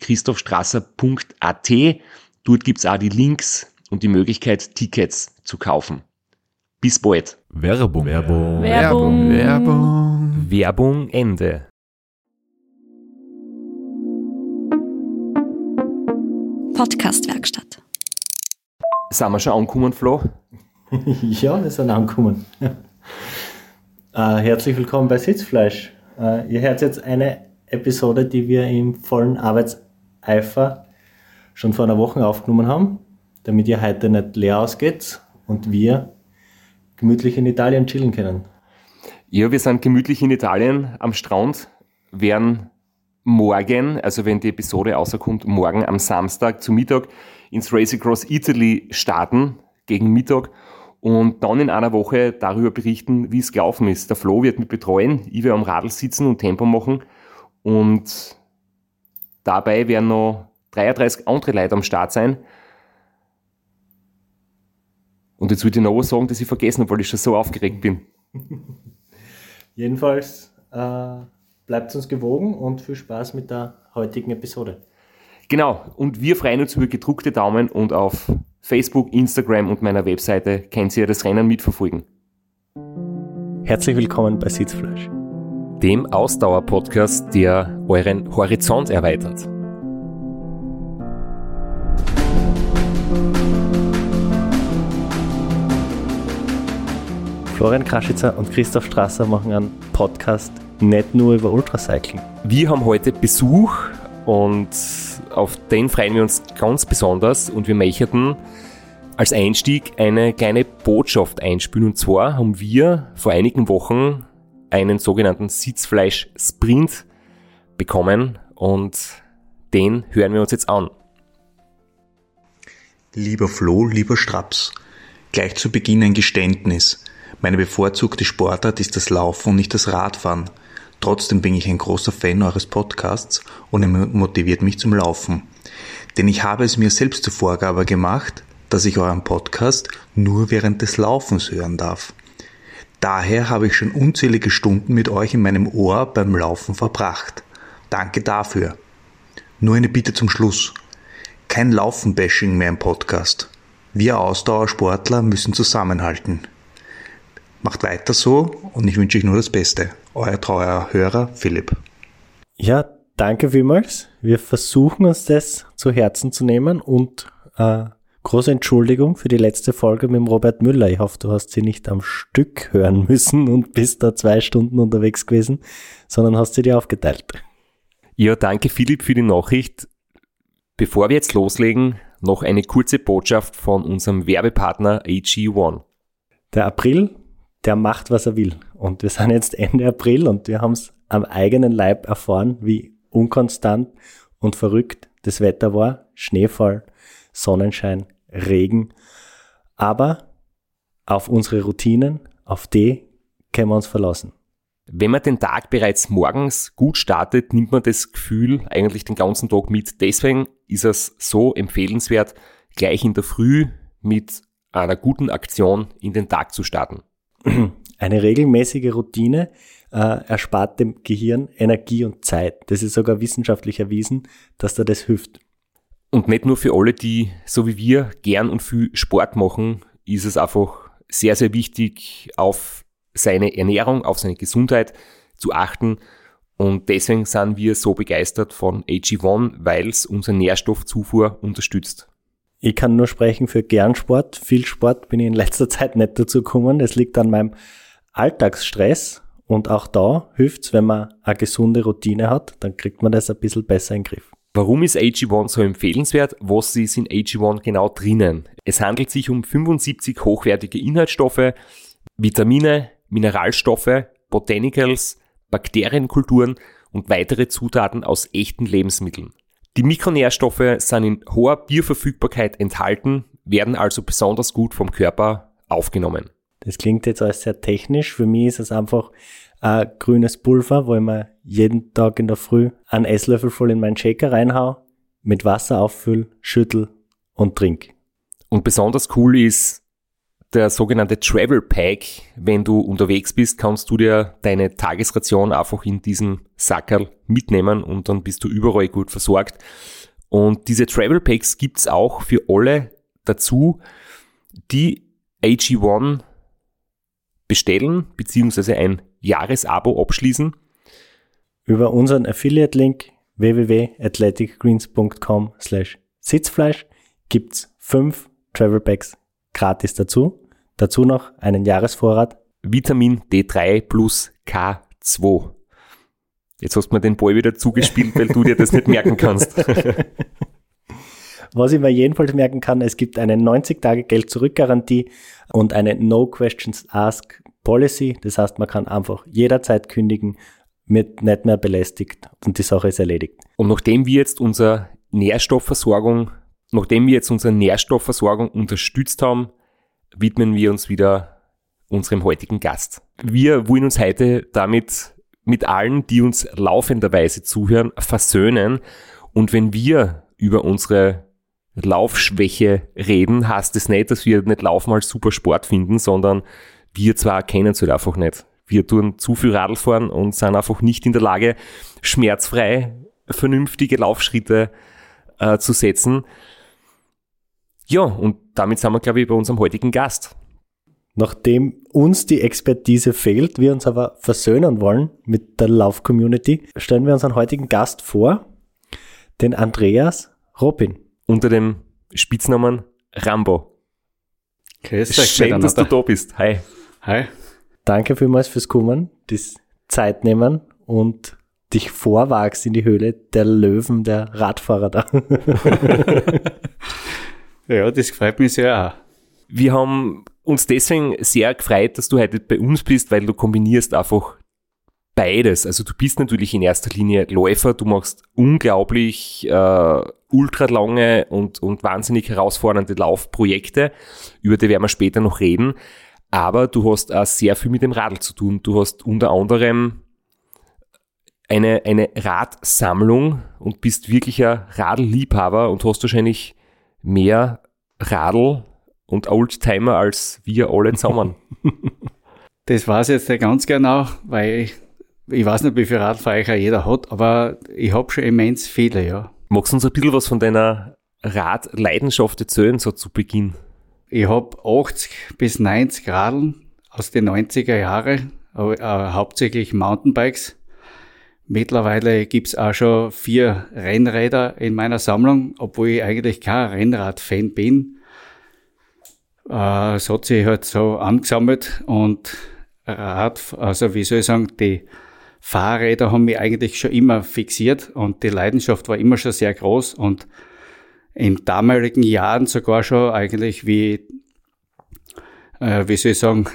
www.christophstrasser.at. Dort gibt's auch die Links und die Möglichkeit, Tickets zu kaufen. Bis bald. Werbung. Werbung. Werbung. Werbung. Werbung Ende. Podcastwerkstatt. Sind wir schon angekommen, Flo? Ja, wir sind angekommen. äh, herzlich willkommen bei Sitzfleisch. Äh, ihr hört jetzt eine Episode, die wir im vollen Arbeitseifer schon vor einer Woche aufgenommen haben, damit ihr heute nicht leer ausgeht und wir gemütlich in Italien chillen können. Ja, wir sind gemütlich in Italien am Strand, werden morgen, also wenn die Episode rauskommt, morgen am Samstag zu Mittag ins Race Across Italy starten, gegen Mittag, und dann in einer Woche darüber berichten, wie es gelaufen ist. Der Flo wird mit betreuen, ich werde am Radl sitzen und Tempo machen und dabei werden noch 33 andere Leute am Start sein. Und jetzt würde ich noch was sagen, das ich vergessen habe, weil ich schon so aufgeregt bin. Jedenfalls äh, bleibt uns gewogen und viel Spaß mit der heutigen Episode. Genau, und wir freuen uns über gedruckte Daumen und auf Facebook, Instagram und meiner Webseite könnt ihr das Rennen mitverfolgen. Herzlich willkommen bei Sitzfleisch. Dem Ausdauer-Podcast, der euren Horizont erweitert. Florian Kraschitzer und Christoph Strasser machen einen Podcast nicht nur über Ultracycling. Wir haben heute Besuch und auf den freuen wir uns ganz besonders und wir möchten als Einstieg eine kleine Botschaft einspielen. Und zwar haben wir vor einigen Wochen einen sogenannten Sitzfleisch-Sprint bekommen und den hören wir uns jetzt an. Lieber Flo, lieber Straps, gleich zu Beginn ein Geständnis. Meine bevorzugte Sportart ist das Laufen und nicht das Radfahren. Trotzdem bin ich ein großer Fan eures Podcasts und er motiviert mich zum Laufen. Denn ich habe es mir selbst zur Vorgabe gemacht, dass ich euren Podcast nur während des Laufens hören darf. Daher habe ich schon unzählige Stunden mit euch in meinem Ohr beim Laufen verbracht. Danke dafür. Nur eine Bitte zum Schluss. Kein Laufenbashing mehr im Podcast. Wir Ausdauersportler müssen zusammenhalten. Macht weiter so und ich wünsche euch nur das Beste. Euer treuer Hörer Philipp. Ja, danke vielmals. Wir versuchen uns das zu Herzen zu nehmen und äh, große Entschuldigung für die letzte Folge mit dem Robert Müller. Ich hoffe, du hast sie nicht am Stück hören müssen und bist da zwei Stunden unterwegs gewesen, sondern hast sie dir aufgeteilt. Ja, danke Philipp für die Nachricht. Bevor wir jetzt loslegen, noch eine kurze Botschaft von unserem Werbepartner AG1. Der April, der macht, was er will. Und wir sind jetzt Ende April und wir haben es am eigenen Leib erfahren, wie unkonstant und verrückt das Wetter war. Schneefall, Sonnenschein, Regen. Aber auf unsere Routinen, auf die können wir uns verlassen. Wenn man den Tag bereits morgens gut startet, nimmt man das Gefühl eigentlich den ganzen Tag mit. Deswegen ist es so empfehlenswert, gleich in der Früh mit einer guten Aktion in den Tag zu starten. Eine regelmäßige Routine äh, erspart dem Gehirn Energie und Zeit. Das ist sogar wissenschaftlich erwiesen, dass da das hilft. Und nicht nur für alle, die so wie wir gern und viel Sport machen, ist es einfach sehr, sehr wichtig, auf seine Ernährung, auf seine Gesundheit zu achten Und deswegen sind wir so begeistert von AG1, weil es unsere Nährstoffzufuhr unterstützt. Ich kann nur sprechen für gern Sport. Viel Sport bin ich in letzter Zeit nicht dazu gekommen. Es liegt an meinem Alltagsstress. Und auch da hilft's, wenn man eine gesunde Routine hat, dann kriegt man das ein bisschen besser in den Griff. Warum ist AG1 so empfehlenswert? Was ist in AG1 genau drinnen? Es handelt sich um 75 hochwertige Inhaltsstoffe, Vitamine, Mineralstoffe, Botanicals, Bakterienkulturen und weitere Zutaten aus echten Lebensmitteln. Die Mikronährstoffe sind in hoher Bioverfügbarkeit enthalten, werden also besonders gut vom Körper aufgenommen. Das klingt jetzt alles sehr technisch. Für mich ist es einfach ein grünes Pulver, wo ich mir jeden Tag in der Früh einen Esslöffel voll in meinen Shaker reinhau, mit Wasser auffüll, schüttel und trink. Und besonders cool ist der sogenannte Travel Pack. Wenn du unterwegs bist, kannst du dir deine Tagesration einfach in diesen Sackerl mitnehmen und dann bist du überall gut versorgt. Und diese Travel Packs gibt's auch für alle dazu, die AG1 bestellen, beziehungsweise ein Jahresabo abschließen. Über unseren Affiliate-Link www.athleticgreens.com slash Sitzfleisch gibt's fünf Travel Packs gratis dazu. Dazu noch einen Jahresvorrat. Vitamin D3 plus K2. Jetzt hast du mir den Ball wieder zugespielt, weil du dir das nicht merken kannst. Was ich mir jedenfalls merken kann, es gibt eine 90-Tage-Geld-Zurück-Garantie und eine No Questions Ask Policy. Das heißt, man kann einfach jederzeit kündigen, wird nicht mehr belästigt und die Sache ist erledigt. Und nachdem wir jetzt unsere Nährstoffversorgung, nachdem wir jetzt unsere Nährstoffversorgung unterstützt haben, widmen wir uns wieder unserem heutigen Gast. Wir wollen uns heute damit mit allen, die uns laufenderweise zuhören, versöhnen. Und wenn wir über unsere Laufschwäche reden, heißt es das nicht, dass wir nicht Laufen als super Sport finden, sondern wir zwar kennen es halt einfach nicht. Wir tun zu viel Radl fahren und sind einfach nicht in der Lage, schmerzfrei vernünftige Laufschritte äh, zu setzen. Ja, und damit sind wir, glaube ich, bei unserem heutigen Gast. Nachdem uns die Expertise fehlt, wir uns aber versöhnen wollen mit der Lauf-Community, stellen wir unseren heutigen Gast vor, den Andreas Robin. Unter dem Spitznamen Rambo. Grüß euch Schön, dass du da bist. Hi. Hi. Danke vielmals fürs Kommen, das Zeit nehmen und dich vorwagst in die Höhle der Löwen, der Radfahrer da. Ja, das freut mich sehr auch. Wir haben uns deswegen sehr gefreut, dass du heute bei uns bist, weil du kombinierst einfach beides. Also du bist natürlich in erster Linie Läufer, du machst unglaublich äh, ultralange und, und wahnsinnig herausfordernde Laufprojekte, über die werden wir später noch reden. Aber du hast auch sehr viel mit dem Radl zu tun. Du hast unter anderem eine, eine Radsammlung und bist wirklicher Radlliebhaber und hast wahrscheinlich mehr Radl und Oldtimer als wir alle zusammen. Das weiß ich jetzt nicht ganz genau, weil ich, ich weiß nicht, wie viel Radfahrer jeder hat, aber ich habe schon immens viele, ja. Magst du uns ein bisschen was von deiner Radleidenschaft erzählen, so zu Beginn? Ich habe 80 bis 90 Radeln aus den 90er Jahren, äh, hauptsächlich Mountainbikes. Mittlerweile gibt's auch schon vier Rennräder in meiner Sammlung, obwohl ich eigentlich kein Rennrad-Fan bin. Äh, es hat sich halt so angesammelt und Rad, also wie soll ich sagen, die Fahrräder haben mich eigentlich schon immer fixiert und die Leidenschaft war immer schon sehr groß und in damaligen Jahren sogar schon eigentlich wie, äh, wie soll ich sagen,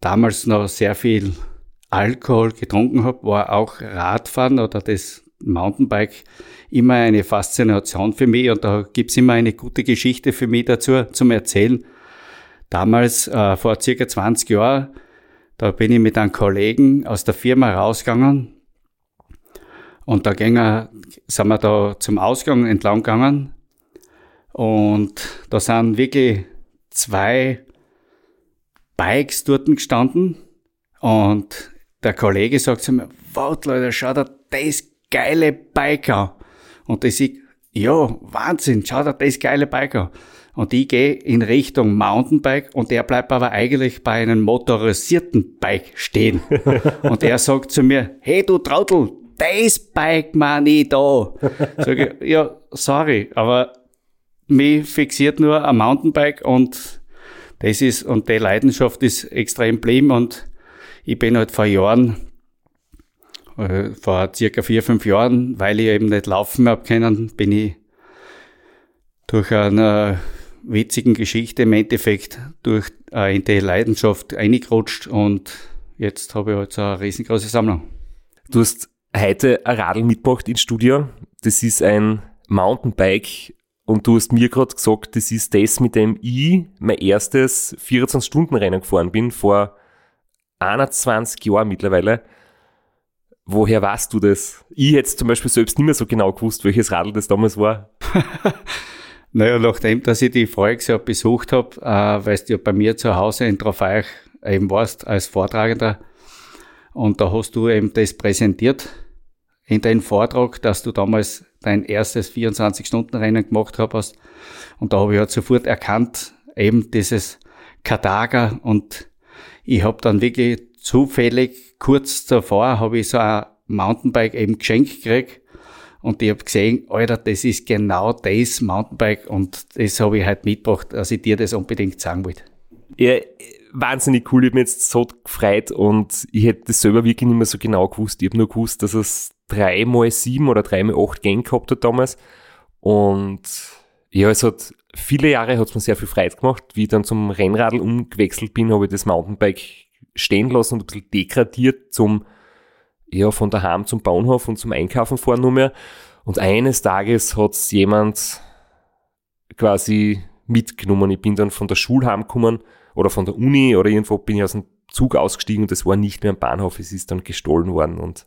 damals noch sehr viel Alkohol getrunken habe, war auch Radfahren oder das Mountainbike immer eine Faszination für mich und da gibt's immer eine gute Geschichte für mich dazu zum Erzählen. Damals, äh, vor circa 20 Jahren, da bin ich mit einem Kollegen aus der Firma rausgegangen und da gingen, sind wir da zum Ausgang entlang gegangen und da sind wirklich zwei Bikes dort gestanden und der Kollege sagt zu mir, Wart Leute, schau dir das geile Bike an. Und ich, ja, Wahnsinn, schau dir das geile Bike an. Und ich gehe in Richtung Mountainbike und er bleibt aber eigentlich bei einem motorisierten Bike stehen. und er sagt zu mir, hey du Trottel, das Bike meine ich da. Sag ich, ja, sorry, aber mich fixiert nur ein Mountainbike und das ist, und die Leidenschaft ist extrem geblieben und ich bin halt vor Jahren, äh, vor circa vier, fünf Jahren, weil ich eben nicht laufen habe können, bin ich durch eine witzigen Geschichte im Endeffekt durch äh, in die Leidenschaft eingerutscht und jetzt habe ich halt so eine riesengroße Sammlung. Du hast heute ein Radl mitgebracht ins Studio. Das ist ein Mountainbike und du hast mir gerade gesagt, das ist das, mit dem ich mein erstes 24-Stunden-Rennen gefahren bin, vor 21 Jahren mittlerweile. Woher weißt du das? Ich hätte zum Beispiel selbst nicht mehr so genau gewusst, welches Radl das damals war. naja, nachdem, dass ich die Volksjahr besucht habe, äh, weil du ja bei mir zu Hause in Trafeich eben warst als Vortragender und da hast du eben das präsentiert in deinem Vortrag, dass du damals dein erstes 24-Stunden-Rennen gemacht hast. Und da habe ich halt sofort erkannt, eben dieses Kadaga und ich habe dann wirklich zufällig kurz davor habe ich so ein Mountainbike eben geschenkt gekriegt und ich habe gesehen, Alter, das ist genau das Mountainbike und das habe ich halt mitgebracht, dass ich dir das unbedingt sagen wollte. Ja, wahnsinnig cool, ich habe mich jetzt so gefreut und ich hätte das selber wirklich nicht mehr so genau gewusst. Ich habe nur gewusst, dass es dreimal sieben oder dreimal acht Gänge gehabt hat damals und ja, es hat viele Jahre hat es mir sehr viel Freude gemacht. Wie ich dann zum Rennradl umgewechselt bin, habe ich das Mountainbike stehen lassen und ein bisschen degradiert zum, ja, von daheim zum Bahnhof und zum Einkaufen fahren nur mehr. Und eines Tages hat es jemand quasi mitgenommen. Ich bin dann von der Schule heimgekommen oder von der Uni oder irgendwo bin ich aus dem Zug ausgestiegen und es war nicht mehr am Bahnhof, es ist dann gestohlen worden und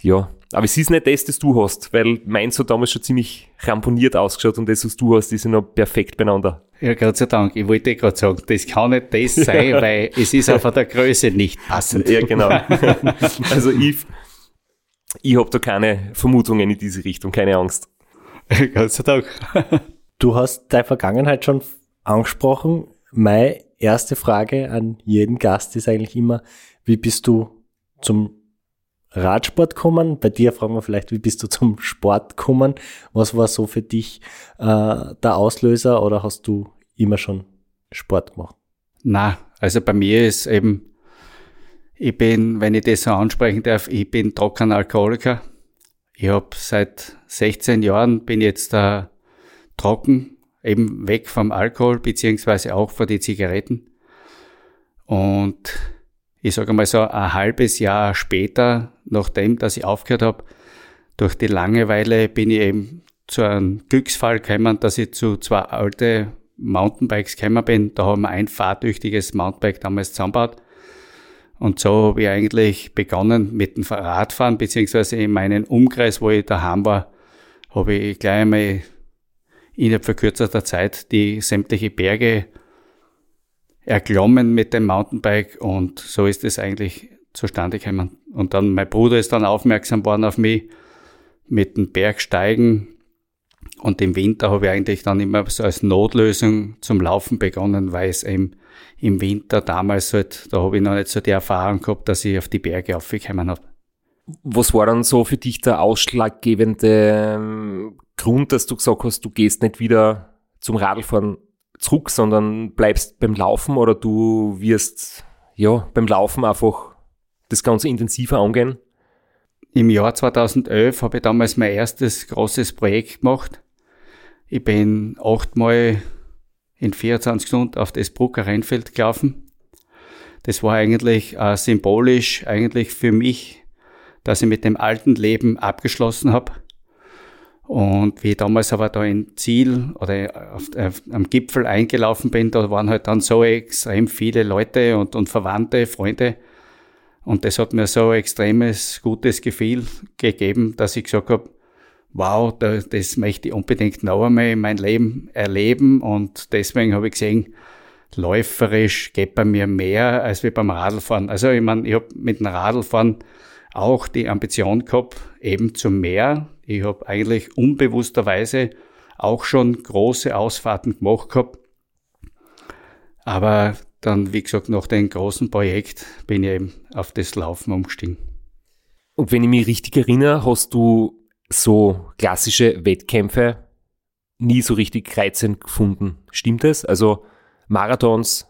ja, aber es ist nicht das, das du hast, weil meins hat damals schon ziemlich ramponiert ausgeschaut und das, was du hast, ist ja noch perfekt beieinander. Ja, Gott sei Dank. Ich wollte gerade sagen, das kann nicht das sein, weil es ist einfach der Größe nicht passend. Ja, genau. also ich, ich habe da keine Vermutungen in diese Richtung, keine Angst. Gott sei Dank. Du hast deine Vergangenheit schon angesprochen. Meine erste Frage an jeden Gast ist eigentlich immer, wie bist du zum Radsport kommen? Bei dir fragen wir vielleicht, wie bist du zum Sport gekommen? Was war so für dich äh, der Auslöser oder hast du immer schon Sport gemacht? Na, also bei mir ist eben, ich bin, wenn ich das so ansprechen darf, ich bin trockener Alkoholiker. Ich habe seit 16 Jahren bin jetzt äh, trocken, eben weg vom Alkohol, beziehungsweise auch vor die Zigaretten. Und ich sage mal so, ein halbes Jahr später, nachdem, dass ich aufgehört habe, durch die Langeweile bin ich eben zu einem Glücksfall gekommen, dass ich zu zwei alte Mountainbikes gekommen bin. Da haben wir ein fahrtüchtiges Mountainbike damals zusammengebaut. Und so habe ich eigentlich begonnen mit dem Radfahren, beziehungsweise in meinem Umkreis, wo ich daheim war, habe ich gleich einmal innerhalb verkürzter Zeit die sämtliche Berge erklommen mit dem Mountainbike und so ist es eigentlich zustande gekommen. Und dann mein Bruder ist dann aufmerksam worden auf mich mit dem Bergsteigen und im Winter habe ich eigentlich dann immer so als Notlösung zum Laufen begonnen, weil es eben im Winter damals halt, da habe ich noch nicht so die Erfahrung gehabt, dass ich auf die Berge aufgekommen habe. Was war dann so für dich der ausschlaggebende ähm, Grund, dass du gesagt hast, du gehst nicht wieder zum Radlfahren zurück, sondern bleibst beim Laufen oder du wirst ja beim Laufen einfach das Ganze intensiver angehen? Im Jahr 2011 habe ich damals mein erstes großes Projekt gemacht. Ich bin achtmal in 24 Stunden auf das Brucker Rheinfeld gelaufen. Das war eigentlich äh, symbolisch eigentlich für mich, dass ich mit dem alten Leben abgeschlossen habe und wie ich damals aber da in Ziel oder auf, auf, am Gipfel eingelaufen bin, da waren halt dann so extrem viele Leute und, und Verwandte, Freunde. Und das hat mir so ein extremes, gutes Gefühl gegeben, dass ich gesagt habe, wow, da, das möchte ich unbedingt noch einmal in mein Leben erleben. Und deswegen habe ich gesehen, läuferisch geht bei mir mehr als wie beim Radlfahren. Also ich meine, ich habe mit dem Radlfahren auch die Ambition gehabt, eben zum Meer. Ich habe eigentlich unbewussterweise auch schon große Ausfahrten gemacht gehabt. Aber dann, wie gesagt, nach dem großen Projekt bin ich eben auf das Laufen umgestiegen. Und wenn ich mich richtig erinnere, hast du so klassische Wettkämpfe nie so richtig reizend gefunden. Stimmt es? Also Marathons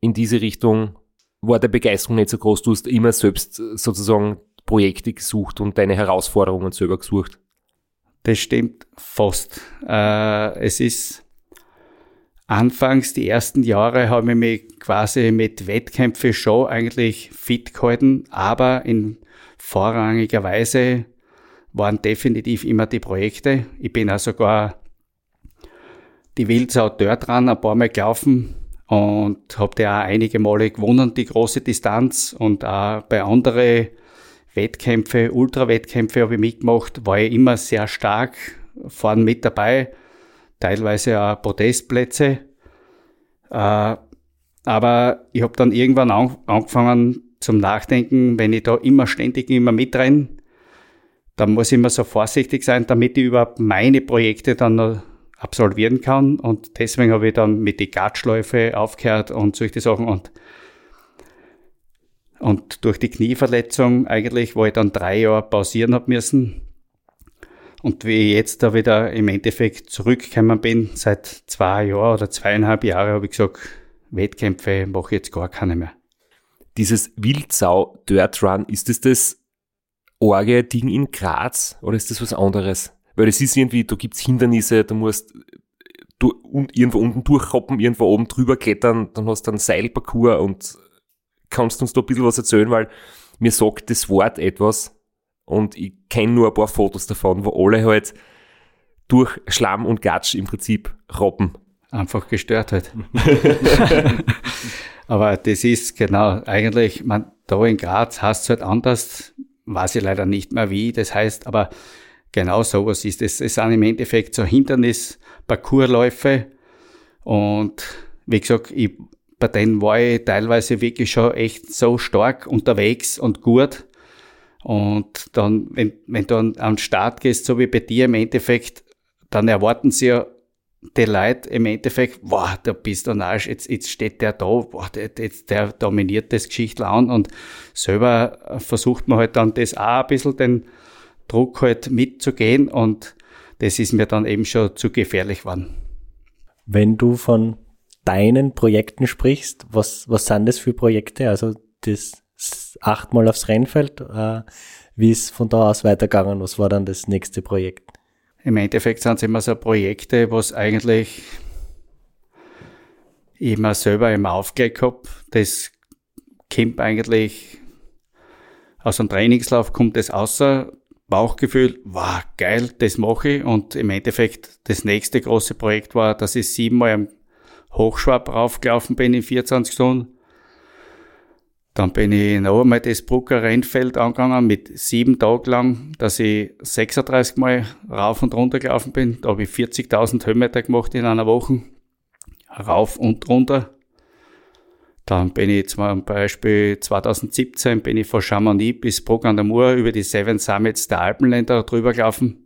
in diese Richtung war der Begeisterung nicht so groß. Du hast immer selbst sozusagen Projekte gesucht und deine Herausforderungen selber gesucht. Das stimmt fast. Äh, es ist anfangs, die ersten Jahre, habe ich mich quasi mit Wettkämpfen schon eigentlich fit gehalten, aber in vorrangiger Weise waren definitiv immer die Projekte. Ich bin auch sogar die Wildsau dort dran ein paar Mal gelaufen und habe da auch einige Male gewonnen, die große Distanz und auch bei anderen Wettkämpfe, Ultrawettkämpfe habe ich mitgemacht, war ich immer sehr stark, vorn mit dabei, teilweise auch Podestplätze. Äh, aber ich habe dann irgendwann angefangen zum Nachdenken, wenn ich da immer ständig immer mitrenne, dann muss ich immer so vorsichtig sein, damit ich überhaupt meine Projekte dann noch absolvieren kann. Und deswegen habe ich dann mit die Gatschläufe aufgehört und solche Sachen. Und, und durch die Knieverletzung eigentlich, wo ich dann drei Jahre pausieren habe müssen. Und wie ich jetzt da wieder im Endeffekt zurückgekommen bin, seit zwei Jahren oder zweieinhalb Jahren, habe ich gesagt, Wettkämpfe mache ich jetzt gar keine mehr. Dieses Wildsau Dirt Run, ist das das Orge-Ding in Graz oder ist das was anderes? Weil es ist irgendwie, da gibt's Hindernisse, du musst du, irgendwo unten durchhoppen, irgendwo oben drüber klettern, dann hast du einen Seilparcours und kannst uns da ein bisschen was erzählen, weil mir sagt das Wort etwas und ich kenne nur ein paar Fotos davon, wo alle halt durch Schlamm und Gatsch im Prinzip robben. Einfach gestört halt. Aber das ist genau, eigentlich, man, da in Graz heißt es halt anders, weiß ich leider nicht mehr wie, das heißt, aber genau sowas ist es. Es sind im Endeffekt so Hindernis-Parcoursläufe und wie gesagt, ich, bei denen war ich teilweise wirklich schon echt so stark unterwegs und gut. Und dann, wenn, wenn du an, an den Start gehst, so wie bei dir im Endeffekt, dann erwarten sie ja die Leute im Endeffekt, wow, da bist du ein Arsch, jetzt, jetzt steht der da, wow, der, der, der dominiert das Geschichtel an und selber versucht man halt dann das auch ein bisschen den Druck halt mitzugehen und das ist mir dann eben schon zu gefährlich geworden. Wenn du von deinen Projekten sprichst, was, was sind das für Projekte? Also das achtmal aufs Rennfeld, äh, wie ist von da aus weitergegangen? Was war dann das nächste Projekt? Im Endeffekt sind es immer so Projekte, was eigentlich ich mir selber immer aufgelegt habe. Das kommt eigentlich aus einem Trainingslauf, kommt das außer Bauchgefühl, wow, geil, das mache ich. Und im Endeffekt das nächste große Projekt war, dass ich siebenmal am Hochschwab raufgelaufen bin in 24 Stunden. Dann bin ich noch einmal das Brucker Rennfeld angegangen mit sieben Tagen lang, dass ich 36 Mal rauf und runter gelaufen bin. Da habe ich 40.000 Höhenmeter gemacht in einer Woche. Rauf und runter. Dann bin ich zum Beispiel 2017 bin ich von Chamonix bis Bruck an der Mur über die Seven Summits der Alpenländer drüber gelaufen.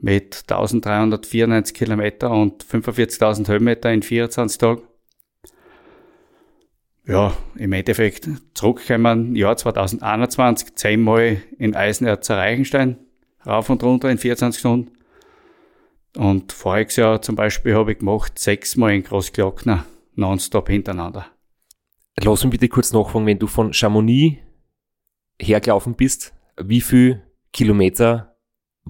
Mit 1394 Kilometer und 45.000 Höhenmeter in 24 Tagen ja, im Endeffekt zurückkommen, Jahr 2021, zehnmal in Eisenerz Reichenstein, rauf und runter in 24 Stunden. Und voriges Jahr zum Beispiel habe ich gemacht, sechsmal in Großglockner, nonstop hintereinander. Lass mich bitte kurz nachfragen, wenn du von Chamonix hergelaufen bist, wie viel Kilometer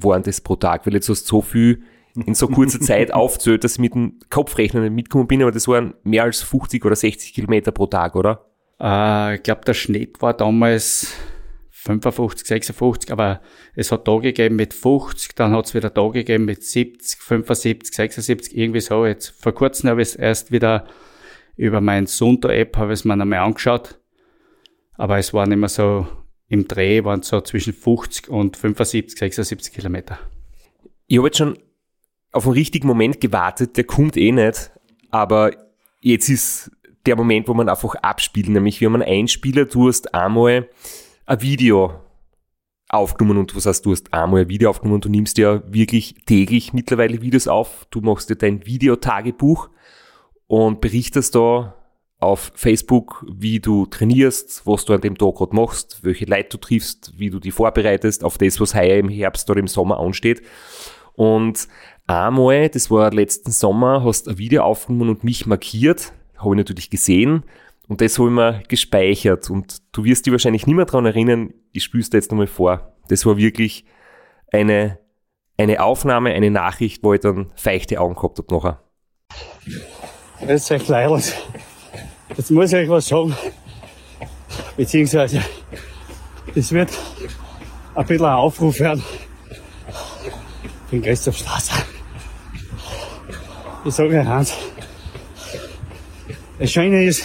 waren das pro Tag? Weil jetzt hast du so viel in so kurzer Zeit aufzählt, dass ich mit dem Kopfrechnen nicht mitgekommen bin, aber das waren mehr als 50 oder 60 Kilometer pro Tag, oder? Äh, ich glaube, der Schnitt war damals 55, 56, aber es hat Tage gegeben mit 50, dann hat es wieder Tage gegeben mit 70, 75, 76, irgendwie so. Jetzt vor kurzem habe ich es erst wieder über mein Sunto-App habe ich es mir nochmal angeschaut. Aber es waren immer so, im Dreh waren so zwischen 50 und 75, 76 Kilometer. Ich habe jetzt schon auf den richtigen Moment gewartet, der kommt eh nicht, aber jetzt ist der Moment, wo man einfach abspielt, nämlich wir haben einen Einspieler, du hast einmal ein Video aufgenommen und was heißt, du hast einmal ein Video aufgenommen und du nimmst ja wirklich täglich mittlerweile Videos auf, du machst dir dein Videotagebuch und berichtest da auf Facebook, wie du trainierst, was du an dem Tag gerade machst, welche Leute du triffst, wie du die vorbereitest auf das, was heuer im Herbst oder im Sommer ansteht. Und einmal, das war letzten Sommer, hast ein Video aufgenommen und mich markiert, habe ich natürlich gesehen und das habe ich mir gespeichert und du wirst dich wahrscheinlich nicht mehr daran erinnern, ich spür's dir jetzt nochmal vor. Das war wirklich eine, eine Aufnahme, eine Nachricht, wo ich dann feuchte Augen gehabt habe nachher. Das ist echt leidlich. Jetzt muss ich euch was sagen. Beziehungsweise, das wird ein bisschen ein Aufruf werden. Ich bin Christoph Strasser. Ich sage euch eins. Das Schöne ist,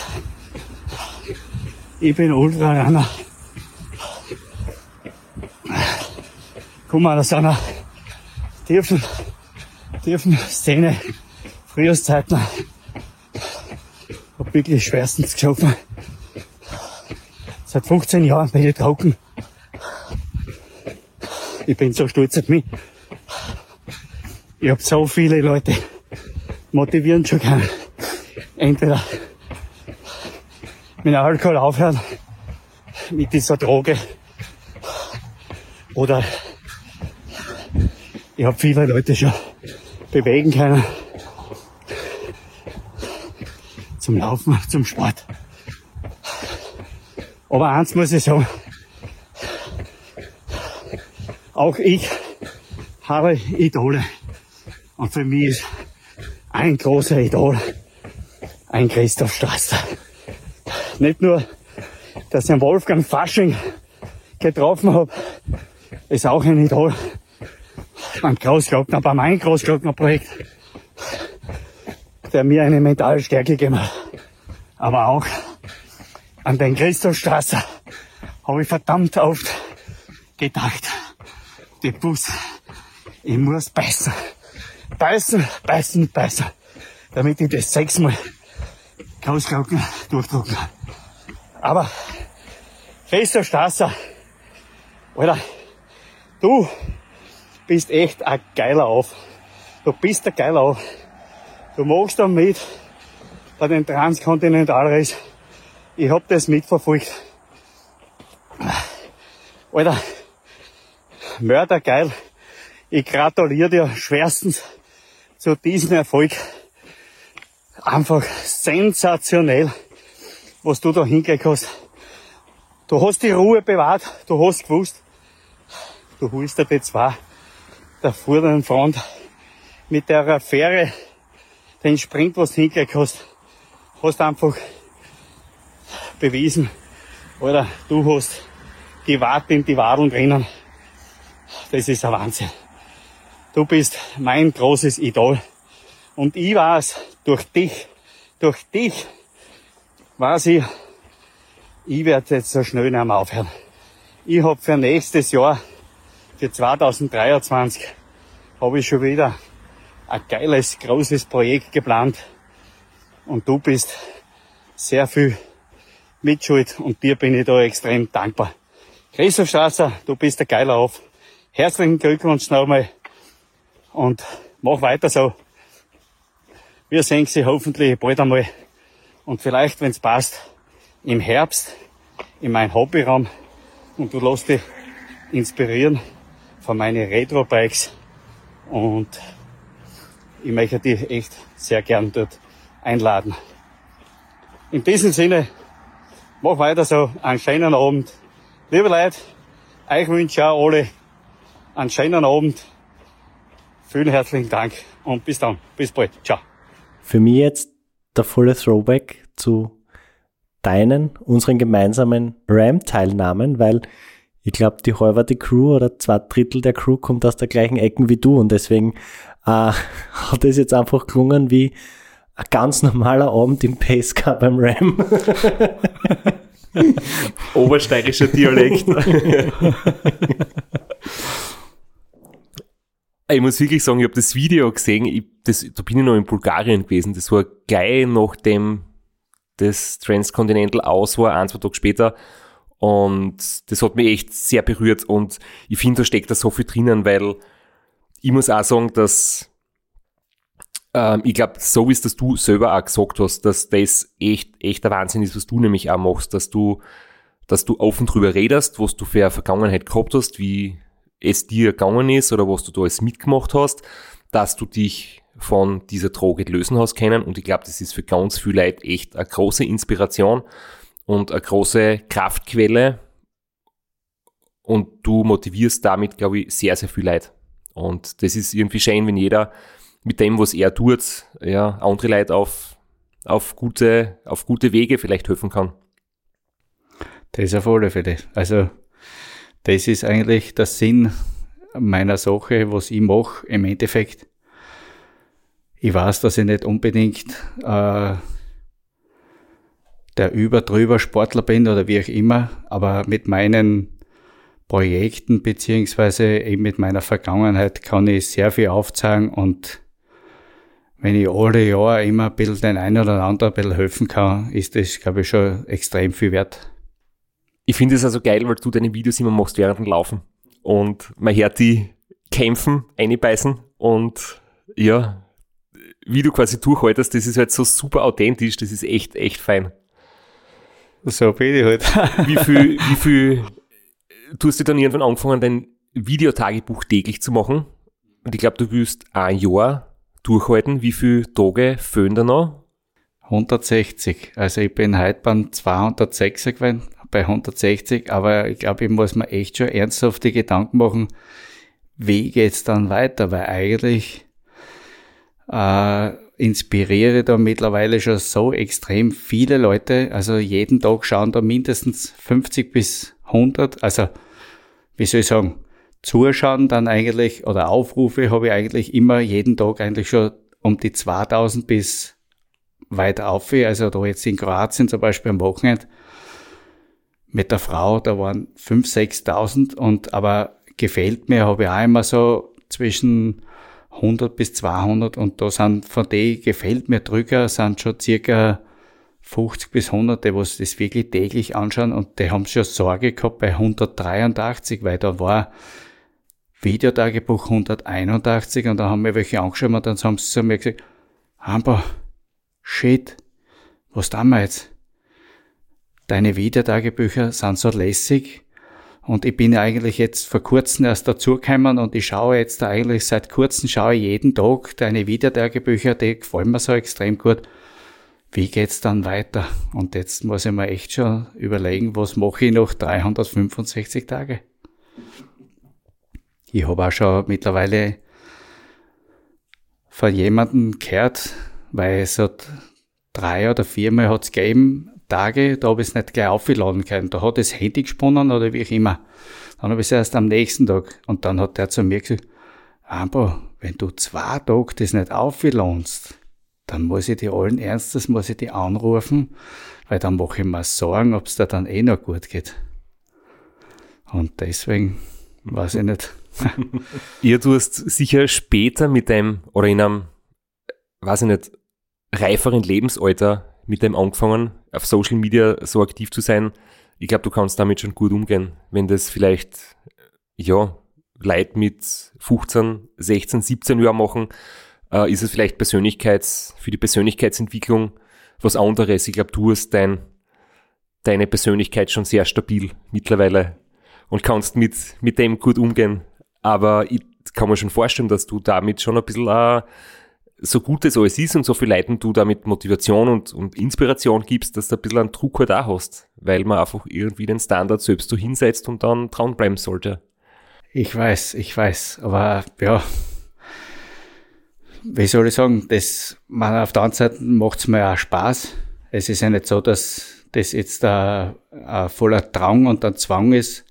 ich bin Ultrarunner. Komme aus einer tiefen, tiefen Szene, Frühjahrszeiten. Wirklich schwerstens geschoben. Seit 15 Jahren bin ich trocken. Ich bin so stolz auf mich. Ich hab so viele Leute motivieren schon können. Entweder mit Alkohol aufhören, mit dieser Droge. Oder ich habe viele Leute schon bewegen können. Zum Laufen, zum Sport. Aber eins muss ich sagen. Auch ich habe Idole. Und für mich ist ein großer Idol ein Christoph Strasser. Nicht nur, dass ich einen Wolfgang Fasching getroffen habe, ist auch ein Idol beim Großglockner, bei meinem Großglockner-Projekt, der mir eine mentale Stärke gegeben hat. Aber auch an den Christoph Strasser habe ich verdammt oft gedacht, die Bus, ich muss beißen, beißen, beißen, beißen, damit ich das sechsmal Großglocken durchdrucken kann. Aber Christoph Strasser, Alter, du bist echt ein geiler Auf. Du bist ein geiler Auf. Du machst da mit bei den Transkontinentalrace. Ich hab das mitverfolgt. Alter, mördergeil. Ich gratuliere dir schwerstens zu diesem Erfolg. Einfach sensationell was du da hingekriegt hast. Du hast die Ruhe bewahrt, du hast gewusst, du holst dir die zwei der vorderen Front mit der Affäre den Sprint, was du hingekriegt hast, hast einfach bewiesen, oder du hast die Warte in die Wadeln drinnen. Das ist ein Wahnsinn. Du bist mein großes Idol. Und ich weiß, durch dich, durch dich, weiß ich, ich werde jetzt so schnell nicht mehr aufhören. Ich habe für nächstes Jahr, für 2023, habe ich schon wieder ein geiles, großes Projekt geplant. Und du bist sehr viel Mitschuld und dir bin ich da extrem dankbar. Christoph Strasser, du bist ein geiler Auf. Herzlichen Glückwunsch nochmal und mach weiter so. Wir sehen sie hoffentlich bald einmal und vielleicht, wenn es passt, im Herbst in meinen Hobbyraum und du lässt dich inspirieren von meinen Retro-Bikes und ich möchte dich echt sehr gern dort einladen. In diesem Sinne, mach weiter so, einen schönen Abend. Liebe Leute, euch wünsche ich auch alle einen schönen Abend. Vielen herzlichen Dank und bis dann. Bis bald. Ciao. Für mich jetzt der volle Throwback zu deinen, unseren gemeinsamen Ram-Teilnahmen, weil ich glaube, die halbe Crew oder zwei Drittel der Crew kommt aus der gleichen Ecken wie du und deswegen äh, hat es jetzt einfach gelungen wie ein ganz normaler Abend im Pacecar beim Ram. Obersteirischer Dialekt. ich muss wirklich sagen, ich habe das Video gesehen, ich, das, da bin ich noch in Bulgarien gewesen, das war geil nachdem das Transcontinental aus war, ein, zwei Tage später. Und das hat mich echt sehr berührt und ich finde, da steckt da so viel drinnen, weil ich muss auch sagen, dass Ähm, ich glaube, so wie es das du selber auch gesagt hast, dass das echt, echt der Wahnsinn ist, was du nämlich auch machst, dass du, dass du offen drüber redest, was du für eine Vergangenheit gehabt hast, wie es dir gegangen ist oder was du da alles mitgemacht hast, dass du dich von dieser Droge lösen hast können. Und ich glaube, das ist für ganz viele Leute echt eine große Inspiration und eine große Kraftquelle. Und du motivierst damit, glaube ich, sehr, sehr viel Leute. Und das ist irgendwie schön, wenn jeder mit dem, was er tut, ja, andere Leute auf, auf gute, auf gute Wege vielleicht helfen kann. Das ist auf alle Fälle. Also, das ist eigentlich der Sinn meiner Sache, was ich mache im Endeffekt. Ich weiß, dass ich nicht unbedingt äh, der überdrüber Sportler bin oder wie auch immer, aber mit meinen Projekten beziehungsweise eben mit meiner Vergangenheit kann ich sehr viel aufzeigen und wenn ich alle Jahre immer ein bisschen den einen oder anderen ein bisschen helfen kann, ist das, glaube ich, schon extrem viel wert. Ich finde es also geil, weil du deine Videos immer machst während dem Laufen. Und man hört die kämpfen, einbeißen und ja, wie du quasi durchhaltest, das ist halt so super authentisch, das ist echt, echt fein. So bin ich halt. wie viel, wie viel, du hast dir dann irgendwann angefangen, dein Videotagebuch täglich zu machen. Und ich glaube, du willst ein Jahr durchhalten. Wie viele Tage fehlen da noch? 160. Also ich bin heute beim 206 gewesen, bei 160, aber ich glaube, ich muss mir echt schon ernsthafte Gedanken machen, wie geht's dann weiter, weil eigentlich äh, inspiriere da mittlerweile schon so extrem viele Leute. Also jeden Tag schauen da mindestens 50 bis 100. Also, wie soll ich sagen, Zuschauen dann eigentlich oder Aufrufe habe ich eigentlich immer jeden Tag eigentlich schon um die 2000 bis weit auf. Also da jetzt in Kroatien zum Beispiel am Wochenende mit der Frau, da waren 5.000, 6.000 und aber gefällt mir, habe ich auch immer so zwischen 100 bis 200 und da sind von denen gefällt mir Drücker sind schon circa 50 bis 100, die was das wirklich täglich anschauen und die haben schon Sorge gehabt bei 183, weil da war Videotagebuch 181 und da haben wir welche angeschaut und dann haben sie zu mir gesagt, Amber, shit, was tun wir jetzt? Deine Videotagebücher sind so lässig und ich bin eigentlich jetzt vor kurzem erst dazugekommen und ich schaue jetzt eigentlich seit kurzem schaue jeden Tag deine Videotagebücher, die gefallen mir so extrem gut. Wie geht's dann weiter? Und jetzt muss ich mir echt schon überlegen, was mache ich noch 365 Tage? Ich habe auch schon mittlerweile von jemandem gehört, weil es hat drei oder viermal hat's gegeben, Tage, da habe ich es nicht gleich aufgeladen können. Da hat das Handy gesponnen oder wie auch immer. Dann habe ich es erst am nächsten Tag. Und dann hat der zu mir gesagt, aber wenn du zwei Tage das nicht aufladst, dann muss ich die allen Ernstes, muss ich die anrufen, weil dann mache ich mir Sorgen, ob es da dann eh noch gut geht. Und deswegen weiß ich nicht. Ihr tust sicher später mit dem, oder in einem, weiß ich nicht, reiferen Lebensalter mit dem angefangen, auf Social Media so aktiv zu sein. Ich glaube, du kannst damit schon gut umgehen, wenn das vielleicht, ja, Leute mit 15, 16, 17 Jahren machen, äh, ist es vielleicht Persönlichkeits, für die Persönlichkeitsentwicklung was anderes. Ich glaube, du hast dein, deine Persönlichkeit schon sehr stabil mittlerweile und kannst mit, mit dem gut umgehen. Aber ich kann mir schon vorstellen, dass du damit schon ein bisschen, äh, so gut es alles ist und so viel Leuten du damit Motivation und, und Inspiration gibst, dass du ein bisschen einen Druck halt auch hast, weil man einfach irgendwie den Standard selbst so hinsetzt und dann dranbleiben sollte. Ich weiß, ich weiß, aber ja, wie soll ich sagen, das, man, auf der anderen Seite macht es mir auch Spaß. Es ist ja nicht so, dass das jetzt ein, ein voller Drang und ein Zwang ist,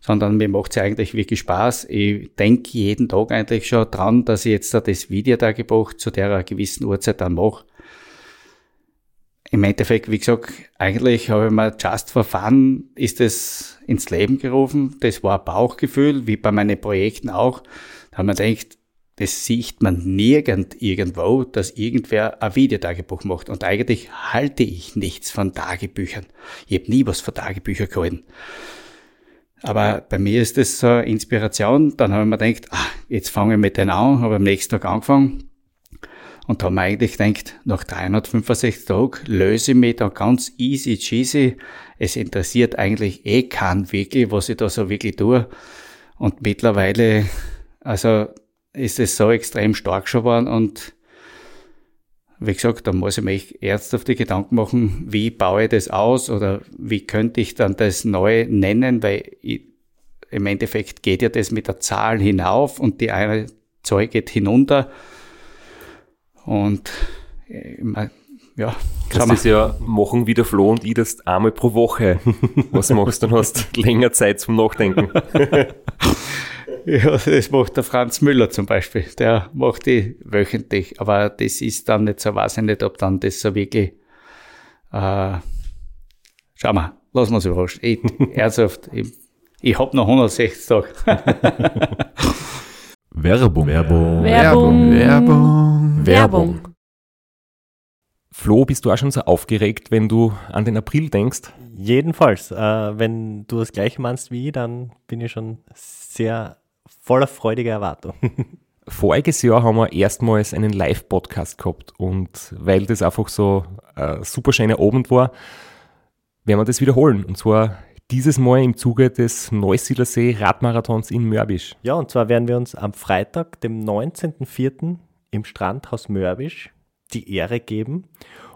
sondern mir macht es eigentlich wirklich Spaß. Ich denke jeden Tag eigentlich schon dran, dass ich jetzt das Videotagebuch zu der gewissen Uhrzeit dann mache. Im Endeffekt, wie gesagt, eigentlich habe ich mir just for fun ist es ins Leben gerufen. Das war ein Bauchgefühl, wie bei meinen Projekten auch. Da haben wir gedacht, das sieht man nirgend irgendwo, dass irgendwer ein Videotagebuch macht. Und eigentlich halte ich nichts von Tagebüchern. Ich habe nie was von Tagebüchern gehalten. Aber bei mir ist das so eine Inspiration. Dann habe ich mir gedacht, ah, jetzt fange ich mit denen an, habe am nächsten Tag angefangen. Und da haben wir eigentlich gedacht, nach 365 Tagen löse ich mich da ganz easy cheesy. Es interessiert eigentlich eh keinen wirklich, was ich da so wirklich tue. Und mittlerweile, also ist es so extrem stark schon geworden und wie gesagt, da muss ich mich ernsthaft die Gedanken machen, wie baue ich das aus oder wie könnte ich dann das neu nennen, weil ich, im Endeffekt geht ja das mit der Zahl hinauf und die eine Zahl geht hinunter. Und ja, das ist ja machen wie der Flo und ich das einmal pro Woche. Was machst du dann hast länger Zeit zum Nachdenken. Ja, das macht der Franz Müller zum Beispiel. Der macht die wöchentlich. Aber das ist dann nicht so, weiß ich nicht, ob dann das so wirklich, äh, schau mal, lass mal überraschen. Ich, ernsthaft, ich, ich hab noch 160 Tage. Werbung. Werbung. Werbung. Werbung. Werbung. Flo, bist du auch schon so aufgeregt, wenn du an den April denkst? Jedenfalls, äh, wenn du das gleiche meinst wie ich, dann bin ich schon sehr voller freudiger Erwartung. Voriges Jahr haben wir erstmals einen Live-Podcast gehabt und weil das einfach so ein super schöner Abend war, werden wir das wiederholen. Und zwar dieses Mal im Zuge des Neusiedlersee Radmarathons in Mörbisch. Ja, und zwar werden wir uns am Freitag, dem 19.04. im Strandhaus Mörbisch die Ehre geben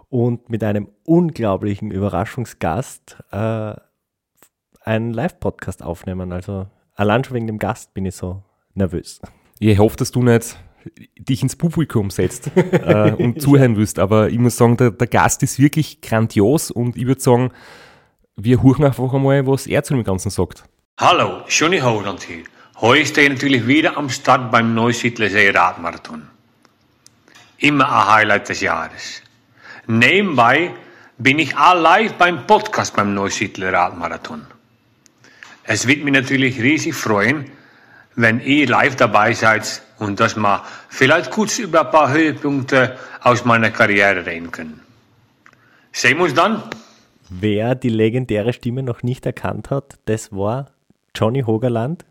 und mit einem unglaublichen Überraschungsgast äh, einen Live-Podcast aufnehmen. Also allein schon wegen dem Gast bin ich so nervös. Ich hoffe, dass du nicht dich ins Publikum setzt äh, und zuhören wirst, aber ich muss sagen, der, der Gast ist wirklich grandios und ich würde sagen, wir huchen einfach einmal, was er zu dem Ganzen sagt. Hallo, Johnny Holland hier. Heute stehe ich natürlich wieder am Start beim Neusiedlersee Radmarathon. Immer ein Highlight des Jahres. Nebenbei bin ich all live beim Podcast beim Neusiedler Radmarathon. Es wird mich natürlich riesig freuen, wenn ihr live dabei seid und dass wir vielleicht kurz über ein paar Höhepunkte aus meiner Karriere reden können. Sehen wir uns dann. Wer die legendäre Stimme noch nicht erkannt hat, das war Johnny Hogerland,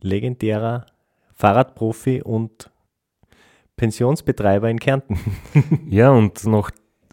legendärer Fahrradprofi und Pensionsbetreiber in Kärnten. Ja, und noch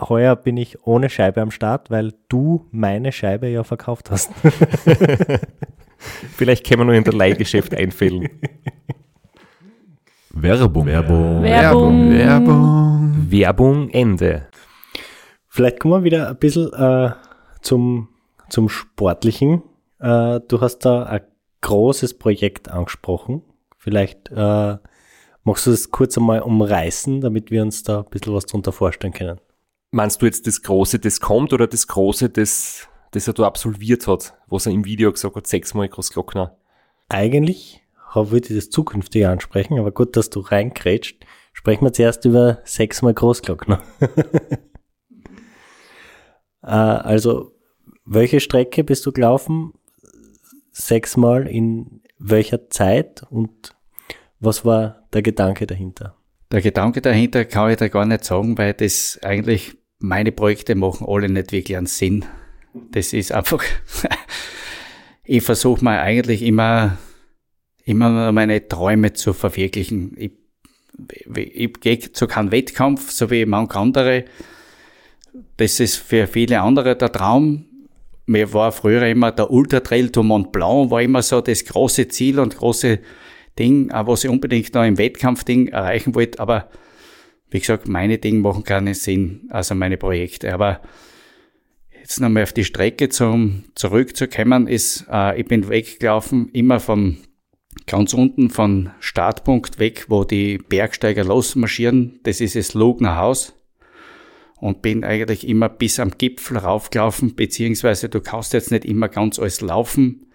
Heuer bin ich ohne Scheibe am Start, weil du meine Scheibe ja verkauft hast. Vielleicht können wir noch in der Leihgeschäft einfällen. Werbung. Werbung. Werbung. Werbung. Werbung Ende. Vielleicht kommen wir wieder ein bisschen äh, zum, zum Sportlichen. Äh, du hast da ein großes Projekt angesprochen. Vielleicht äh, magst du das kurz einmal umreißen, damit wir uns da ein bisschen was darunter vorstellen können. Meinst du jetzt das Große, das kommt oder das Große, das, das er da absolviert hat, was er im Video gesagt hat, sechsmal Großglockner? Eigentlich würde ich das zukünftige ansprechen, aber gut, dass du reinkrätscht. Sprechen wir zuerst über sechsmal Großglockner. äh, also, welche Strecke bist du gelaufen? Sechsmal in welcher Zeit und was war der Gedanke dahinter? Der Gedanke dahinter kann ich da gar nicht sagen, weil das eigentlich meine Projekte machen alle nicht wirklich einen Sinn. Das ist einfach, ich versuche mal eigentlich immer immer meine Träume zu verwirklichen. Ich, ich, ich gehe zu keinem Wettkampf, so wie manche andere. Das ist für viele andere der Traum. Mir war früher immer der Ultra Trail to Mont Blanc, war immer so das große Ziel und große Ding, was ich unbedingt noch im Wettkampfding erreichen wollte. Aber wie gesagt, meine Dinge machen keinen Sinn, also meine Projekte. Aber jetzt nochmal auf die Strecke zum zurückzukommen, ist, äh, ich bin weggelaufen, immer vom ganz unten von Startpunkt weg, wo die Bergsteiger losmarschieren. Das ist das Lugner Haus. Und bin eigentlich immer bis am Gipfel raufgelaufen, beziehungsweise du kannst jetzt nicht immer ganz alles laufen.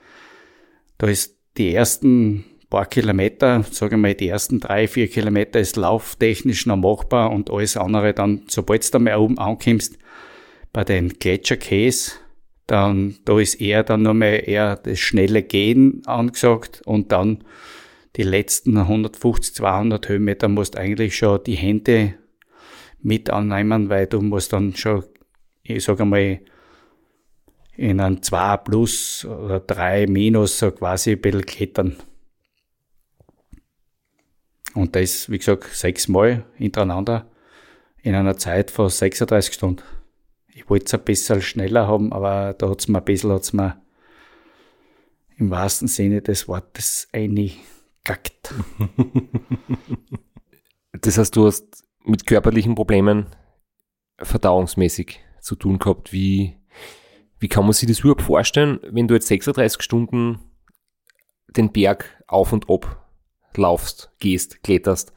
Da ist die ersten paar Kilometer, sagen wir mal die ersten drei, vier Kilometer ist lauftechnisch noch machbar und alles andere dann, sobald du da mal oben ankommst, bei den Gletscherkäse, dann, da ist eher dann mehr eher das schnelle Gehen angesagt und dann die letzten 150, 200 Höhenmeter musst eigentlich schon die Hände mit annehmen, weil du musst dann schon, ich sage mal, in ein 2 plus oder 3 minus so quasi ein bisschen klettern. Und das, wie gesagt, sechsmal hintereinander in einer Zeit von 36 Stunden. Ich wollte es ein bisschen schneller haben, aber da hat es mir ein bisschen, hat's mir im wahrsten Sinne des Wortes eingekackt. Das heißt, du hast mit körperlichen Problemen verdauungsmäßig zu tun gehabt. Wie, wie kann man sich das überhaupt vorstellen, wenn du jetzt 36 Stunden den Berg auf und ab laufst, gehst, kletterst.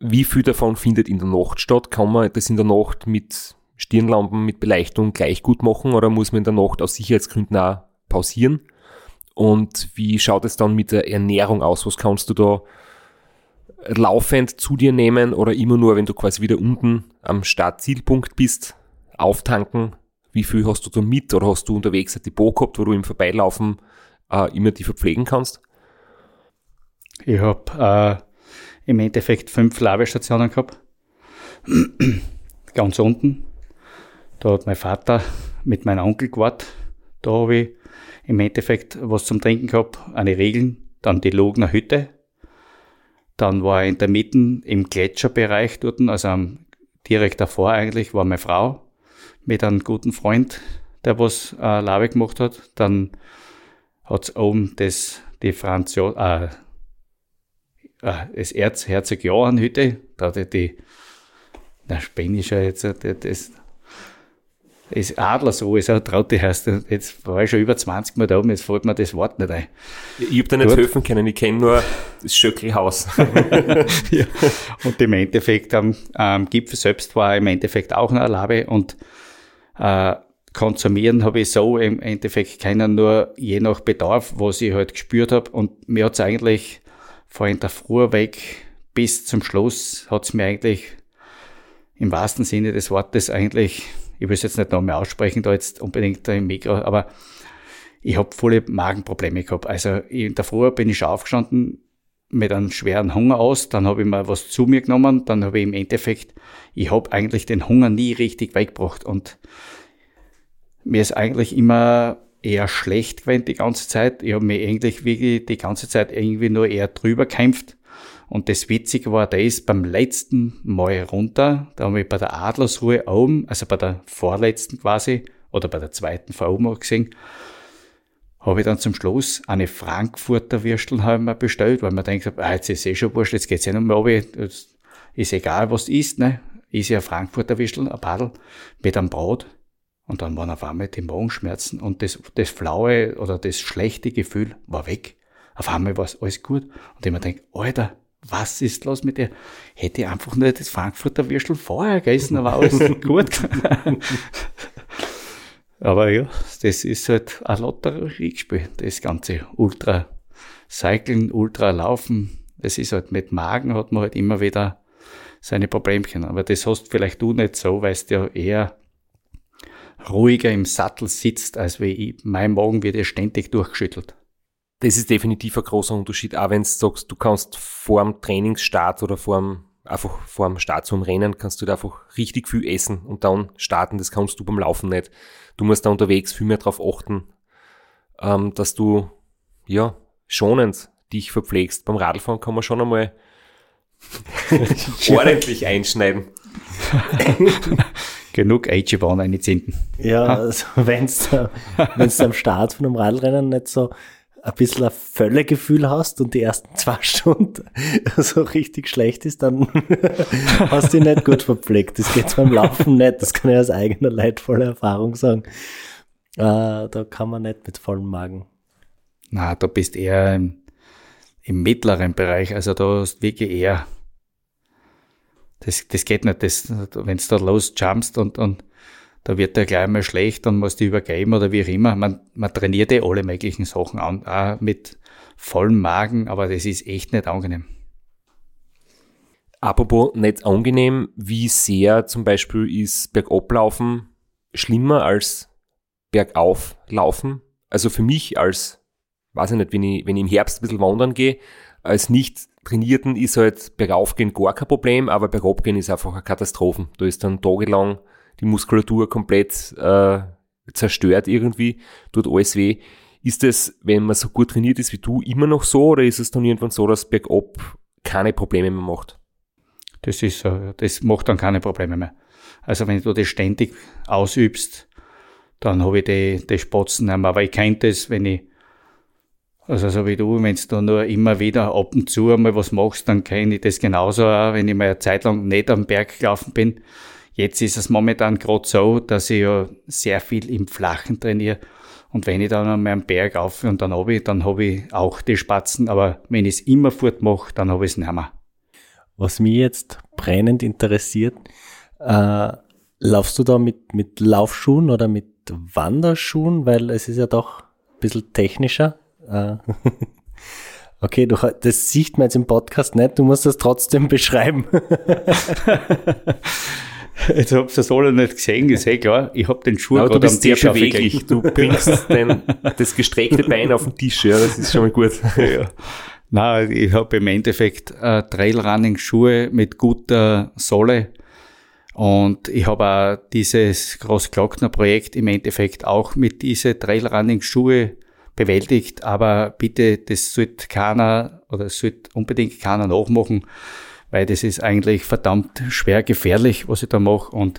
Wie viel davon findet in der Nacht statt? Kann man das in der Nacht mit Stirnlampen, mit Beleuchtung gleich gut machen oder muss man in der Nacht aus Sicherheitsgründen auch pausieren? Und wie schaut es dann mit der Ernährung aus? Was kannst du da laufend zu dir nehmen oder immer nur, wenn du quasi wieder unten am Startzielpunkt bist, auftanken? Wie viel hast du da mit oder hast du unterwegs ein Depot gehabt, wo du im Vorbeilaufen äh, immer die verpflegen kannst? Ich habe äh, im Endeffekt fünf Labestationen gehabt. Ganz unten. Da hat mein Vater mit meinem Onkel gewartet. Da habe ich im Endeffekt was zum Trinken gehabt, eine Regeln, dann die Logner Hütte. Dann war ich in der Mitte im Gletscherbereich dort, also direkt davor eigentlich, war meine Frau mit einem guten Freund, der was äh, Labe gemacht hat. Dann hat es oben das, die Franz, äh, äh, das Erzherzog Johann Hütte, da hat die, na, Spanischer jetzt, das, das Adlersruhe, ist auch Traute heißt, jetzt war ich schon über 20 Mal da oben, jetzt fällt mir das Wort nicht ein. Ich hab da nicht Dort. helfen können, ich kenne nur das Schöckelhaus. ja. Und im Endeffekt am, am Gipfel selbst war im Endeffekt auch eine Labe und äh, konsumieren habe ich so im Endeffekt keinen, nur je nach Bedarf, was ich halt gespürt habe. Und mir hat es eigentlich von der Früh weg bis zum Schluss hat es mir eigentlich im wahrsten Sinne des Wortes eigentlich, ich will es jetzt nicht nochmal aussprechen, da jetzt unbedingt im Mikro, aber ich habe volle Magenprobleme gehabt. Also in der Früh bin ich schon aufgestanden mit einem schweren Hunger aus, dann habe ich mal was zu mir genommen, dann habe ich im Endeffekt, ich habe eigentlich den Hunger nie richtig weggebracht und mir ist eigentlich immer eher schlecht gewesen die ganze Zeit. Ich habe mich eigentlich wirklich die ganze Zeit irgendwie nur eher drüber kämpft. Und das Witzige war, der ist beim letzten Mal runter, da habe ich bei der Adlersruhe oben, also bei der vorletzten quasi, oder bei der zweiten von oben auch gesehen, habe ich dann zum Schluss eine Frankfurter Würstel haben wir bestellt, weil man denkt, ah, jetzt ist eh schon wurscht, jetzt geht's ja noch mal runter, ist egal, was du isst, ne? Ist ja Frankfurter Würstel, ein Padel, mit einem Brot. Und dann waren auf einmal die Magenschmerzen und das, das flaue oder das schlechte Gefühl war weg. Auf einmal war es alles gut. Und ich mir denke, Alter, was ist los mit dir? Hätte ich einfach nur das Frankfurter Würstel vorher gegessen, aber alles gut. aber ja, das ist halt ein Lotteriespiel, das ganze Ultra Cycling, Ultra Laufen. Es ist halt mit Magen hat man halt immer wieder seine Problemchen. Aber das hast vielleicht du nicht so, weil du ja eher ruhiger im Sattel sitzt, als wie ich. Mein Magen wird ja ständig durchgeschüttelt. Das ist definitiv ein großer Unterschied, auch wenn du sagst, du kannst vor dem Trainingsstart oder vor dem, einfach vor dem Start zum Rennen, kannst du da einfach richtig viel essen und dann starten. Das kannst du beim Laufen nicht. Du musst da unterwegs viel mehr darauf achten, ähm, dass du ja schonend dich verpflegst. Beim Radlfahren kann man schon einmal ordentlich einschneiden. Genug AG1 einziehen. Ja, also da, wenn's am Start von einem Radrennen nicht so ein bisschen ein Völlegefühl hast und die ersten zwei Stunden so richtig schlecht ist, dann hast du dich nicht gut verpflegt. Das geht beim Laufen nicht. Das kann ich aus eigener leidvoller Erfahrung sagen. Äh, da kann man nicht mit vollem Magen. Na, da bist eher im, im mittleren Bereich. Also da hast wirklich eher. Das, das geht nicht. Das, wenn du da los jumpst und, und da wird der gleich mal schlecht und muss die übergeben oder wie auch immer. Man, man trainiert ja alle möglichen Sachen an, auch mit vollem Magen, aber das ist echt nicht angenehm. Apropos nicht angenehm, wie sehr zum Beispiel ist Bergablaufen schlimmer als Bergauflaufen? Also für mich als, weiß ich nicht, wenn ich, wenn ich im Herbst ein bisschen wandern gehe, als nicht Trainierten ist halt Bergaufgehen gar kein Problem, aber Bergabgehen ist einfach eine Katastrophe. Da ist dann tagelang die Muskulatur komplett äh, zerstört irgendwie, tut alles weh. Ist es, wenn man so gut trainiert ist wie du, immer noch so oder ist es dann irgendwann so, dass bergab keine Probleme mehr macht? Das ist so, das macht dann keine Probleme mehr. Also wenn du das ständig ausübst, dann habe ich die, die Spatzen nicht mehr. Aber ich kenne das, wenn ich, also so wie du, wenn du nur immer wieder ab und zu einmal was machst, dann kenne ich das genauso auch, wenn ich mal eine Zeit lang nicht am Berg gelaufen bin. Jetzt ist es momentan gerade so, dass ich ja sehr viel im Flachen trainiere. Und wenn ich dann einmal am Berg auf und dann habe ich, dann habe ich auch die Spatzen. Aber wenn ich es immer fort mache, dann habe ich es nicht mehr. Was mich jetzt brennend interessiert, äh, laufst du da mit, mit Laufschuhen oder mit Wanderschuhen? Weil es ist ja doch ein bisschen technischer. Äh, okay, du, das sieht man jetzt im Podcast nicht, du musst das trotzdem beschreiben. Jetzt habt ihr das alle nicht gesehen, ist eh klar. Ich hab den Schuh gerade bist sehr beweglich. Du bringst den, das gestreckte Bein auf den Tisch, ja, das ist schon mal gut. ja. Nein, ich habe im Endeffekt äh, Trailrunning-Schuhe mit guter Sohle. Und ich habe auch dieses Großglockner-Projekt im Endeffekt auch mit diese Trailrunning-Schuhe bewältigt. Aber bitte, das sollte keiner oder sollte unbedingt keiner nachmachen weil das ist eigentlich verdammt schwer gefährlich, was ich da mache. Und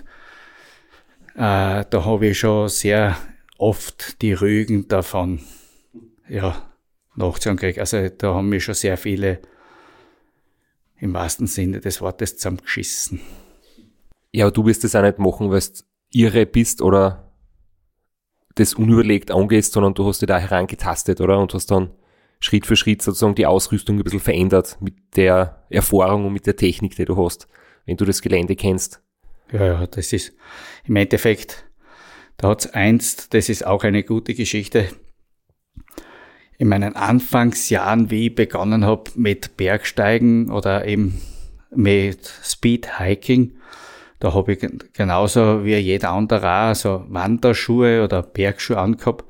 äh, da habe ich schon sehr oft die Rügen davon ja, nachzuhören gekriegt. Also da haben mich schon sehr viele im wahrsten Sinne des Wortes zusammengeschissen. Ja, aber du wirst das auch nicht machen, weil du irre bist oder das unüberlegt angehst, sondern du hast dich da herangetastet, oder? Und hast dann Schritt für Schritt sozusagen die Ausrüstung ein bisschen verändert mit der Erfahrung und mit der Technik, die du hast, wenn du das Gelände kennst. Ja, ja, das ist im Endeffekt, da hat's einst, das ist auch eine gute Geschichte. In meinen Anfangsjahren, wie ich begonnen habe mit Bergsteigen oder eben mit Speed Hiking, da habe ich genauso wie jeder andere auch so Wanderschuhe oder Bergschuhe angehabt.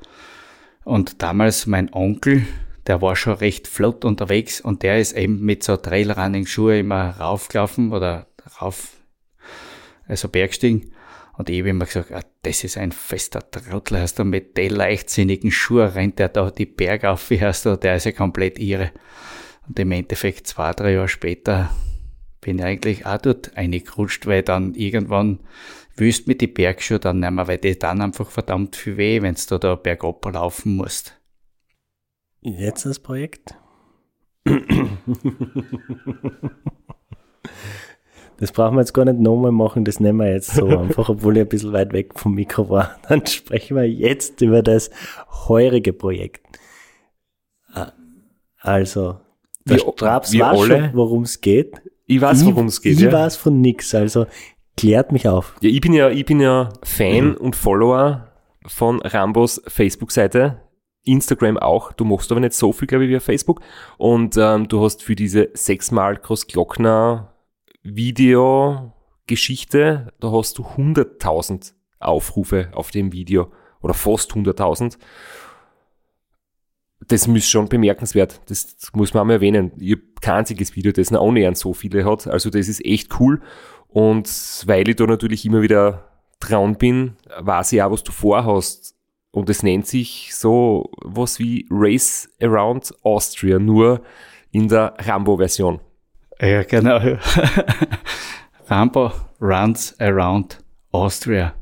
Und damals mein Onkel, der war schon recht flott unterwegs und der ist eben mit so Trailrunning-Schuhe immer raufgelaufen oder rauf, also Bergstiegen. Und ich habe immer gesagt, ah, das ist ein fester Trottel, hast du mit den leichtsinnigen Schuhen rennt der da die Berge auf, wie hast du, der ist ja komplett irre. Und im Endeffekt zwei, drei Jahre später bin ich eigentlich auch dort eingerutscht, weil dann irgendwann wüsst mit die Bergschuhe dann nicht mehr, weil die dann einfach verdammt viel weh, wenn du da bergab laufen musst. Jetzt das Projekt? Das brauchen wir jetzt gar nicht nochmal machen, das nehmen wir jetzt so einfach, obwohl ich ein bisschen weit weg vom Mikro war. Dann sprechen wir jetzt über das heurige Projekt. Ah, also, der Wir- Straps alle- schon, worum es geht. Ich weiß, worum es geht. Ich ja. weiß von nix, also klärt mich auf. Ja, ich bin ja, ich bin ja Fan Mhm. und Follower von Rambos Facebook-Seite. Instagram auch. Du machst aber nicht so viel, glaube ich, wie auf Facebook. Und ähm, du hast für diese sechsmal Groß-Glockner Video-Geschichte, da hast du 100.000 Aufrufe auf dem Video. Oder fast 100.000. Das ist schon bemerkenswert. Das muss man mal erwähnen. Ich habe kein einziges Video, das noch annähernd so viele hat. Also das ist echt cool. Und weil ich da natürlich immer wieder dran bin, weiß ich auch, was du vorhast und es nennt sich so was wie Race Around Austria, nur in der Rambo-Version. Ja, genau. Rambo runs around Austria.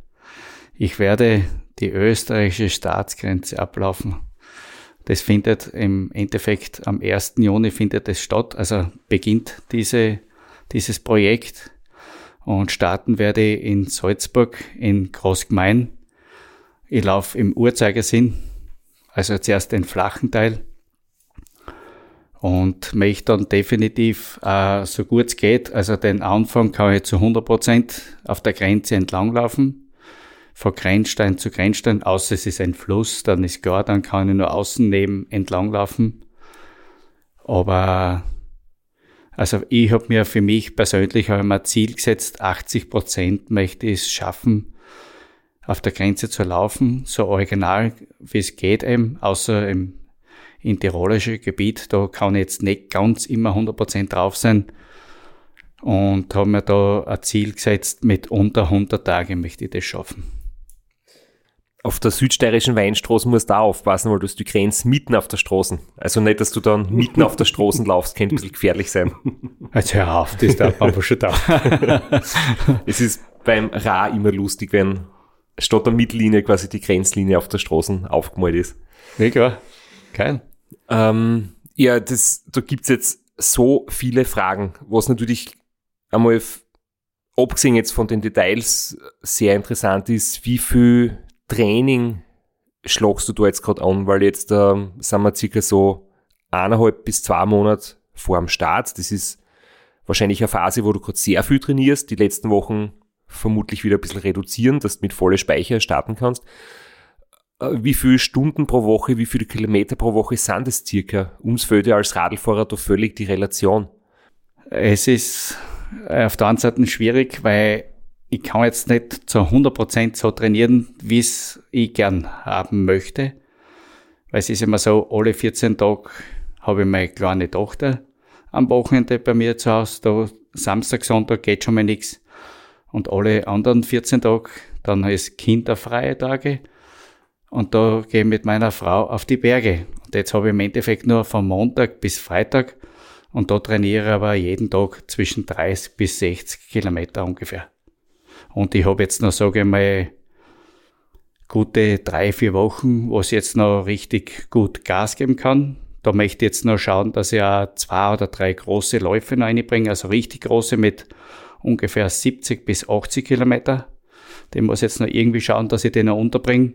Ich werde die österreichische Staatsgrenze ablaufen. Das findet im Endeffekt am 1. Juni findet es statt, also beginnt diese, dieses Projekt und starten werde ich in Salzburg in Großgemein. Ich laufe im Uhrzeigersinn, also zuerst den flachen Teil und möchte dann definitiv, äh, so gut es geht, also den Anfang kann ich zu 100 Prozent auf der Grenze entlanglaufen, von Grenzstein zu Grenzstein, außer es ist ein Fluss, dann ist klar, dann kann ich nur außen neben entlanglaufen. Aber also ich habe mir für mich persönlich immer Ziel gesetzt, 80 Prozent möchte ich es schaffen, auf der Grenze zu laufen, so original wie es geht eben, außer im in tirolische Gebiet, da kann ich jetzt nicht ganz immer 100% drauf sein und habe mir da ein Ziel gesetzt, mit unter 100 Tagen möchte ich das schaffen. Auf der südsteirischen Weinstraße musst du auch aufpassen, weil du hast die Grenze mitten auf der Straße. Also nicht, dass du dann mitten auf der Straße laufst, könnte ein bisschen gefährlich sein. Also hör auf, das darf man schon da. es ist beim Ra immer lustig, wenn statt der Mittellinie quasi die Grenzlinie auf der Straße aufgemalt ist. Ja, klar. Geil. Ähm, ja, das, da gibt's jetzt so viele Fragen, was natürlich einmal, abgesehen jetzt von den Details, sehr interessant ist, wie viel Training schlagst du da jetzt gerade an, weil jetzt ähm, sind wir circa so eineinhalb bis zwei Monate vor dem Start. Das ist wahrscheinlich eine Phase, wo du gerade sehr viel trainierst, die letzten Wochen vermutlich wieder ein bisschen reduzieren, dass du mit volle Speicher starten kannst. Äh, wie viele Stunden pro Woche, wie viele Kilometer pro Woche sind es circa? Uns fehlt ja als Radlfahrer da völlig die Relation. Es ist äh, auf der einen Seite schwierig, weil ich kann jetzt nicht zu 100% so trainieren, wie es ich gern haben möchte. Weil es ist immer so, alle 14 Tage habe ich meine kleine Tochter am Wochenende bei mir zu Hause. Da Samstag, Sonntag geht schon mal nichts. Und alle anderen 14 Tage, dann ist kinderfreie Tage. Und da gehe ich mit meiner Frau auf die Berge. Und jetzt habe ich im Endeffekt nur von Montag bis Freitag. Und da trainiere ich aber jeden Tag zwischen 30 bis 60 Kilometer ungefähr. Und ich habe jetzt noch, sage ich mal, gute drei, vier Wochen, wo ich jetzt noch richtig gut Gas geben kann. Da möchte ich jetzt noch schauen, dass ich auch zwei oder drei große Läufe noch reinbringe, also richtig große mit ungefähr 70 bis 80 Kilometer. Den muss ich jetzt noch irgendwie schauen, dass ich den noch unterbringe.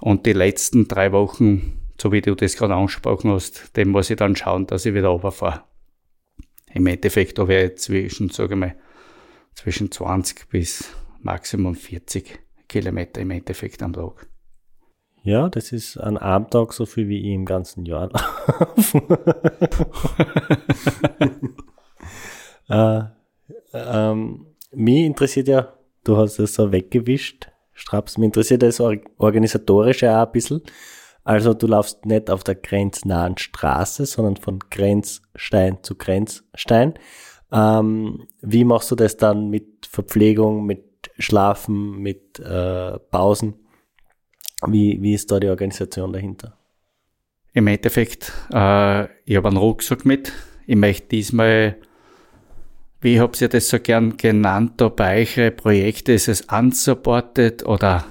Und die letzten drei Wochen, so wie du das gerade angesprochen hast, dem muss ich dann schauen, dass ich wieder runterfahre. Im Endeffekt habe ich zwischen, sage ich mal, zwischen 20 bis maximum 40 Kilometer im Endeffekt am Tag. Ja, das ist an einem Tag so viel wie ich im ganzen Jahr äh, ähm, mich interessiert ja, du hast es so weggewischt, Straps. Mich interessiert das organisatorische auch ein bisschen. Also du laufst nicht auf der grenznahen Straße, sondern von Grenzstein zu Grenzstein. Ähm, wie machst du das dann mit Verpflegung, mit Schlafen, mit äh, Pausen? Wie, wie ist da die Organisation dahinter? Im Endeffekt, äh, ich habe einen Rucksack mit. Ich möchte diesmal wie habt ihr das so gern genannt, da bei euch Projekte? Ist es unsupported oder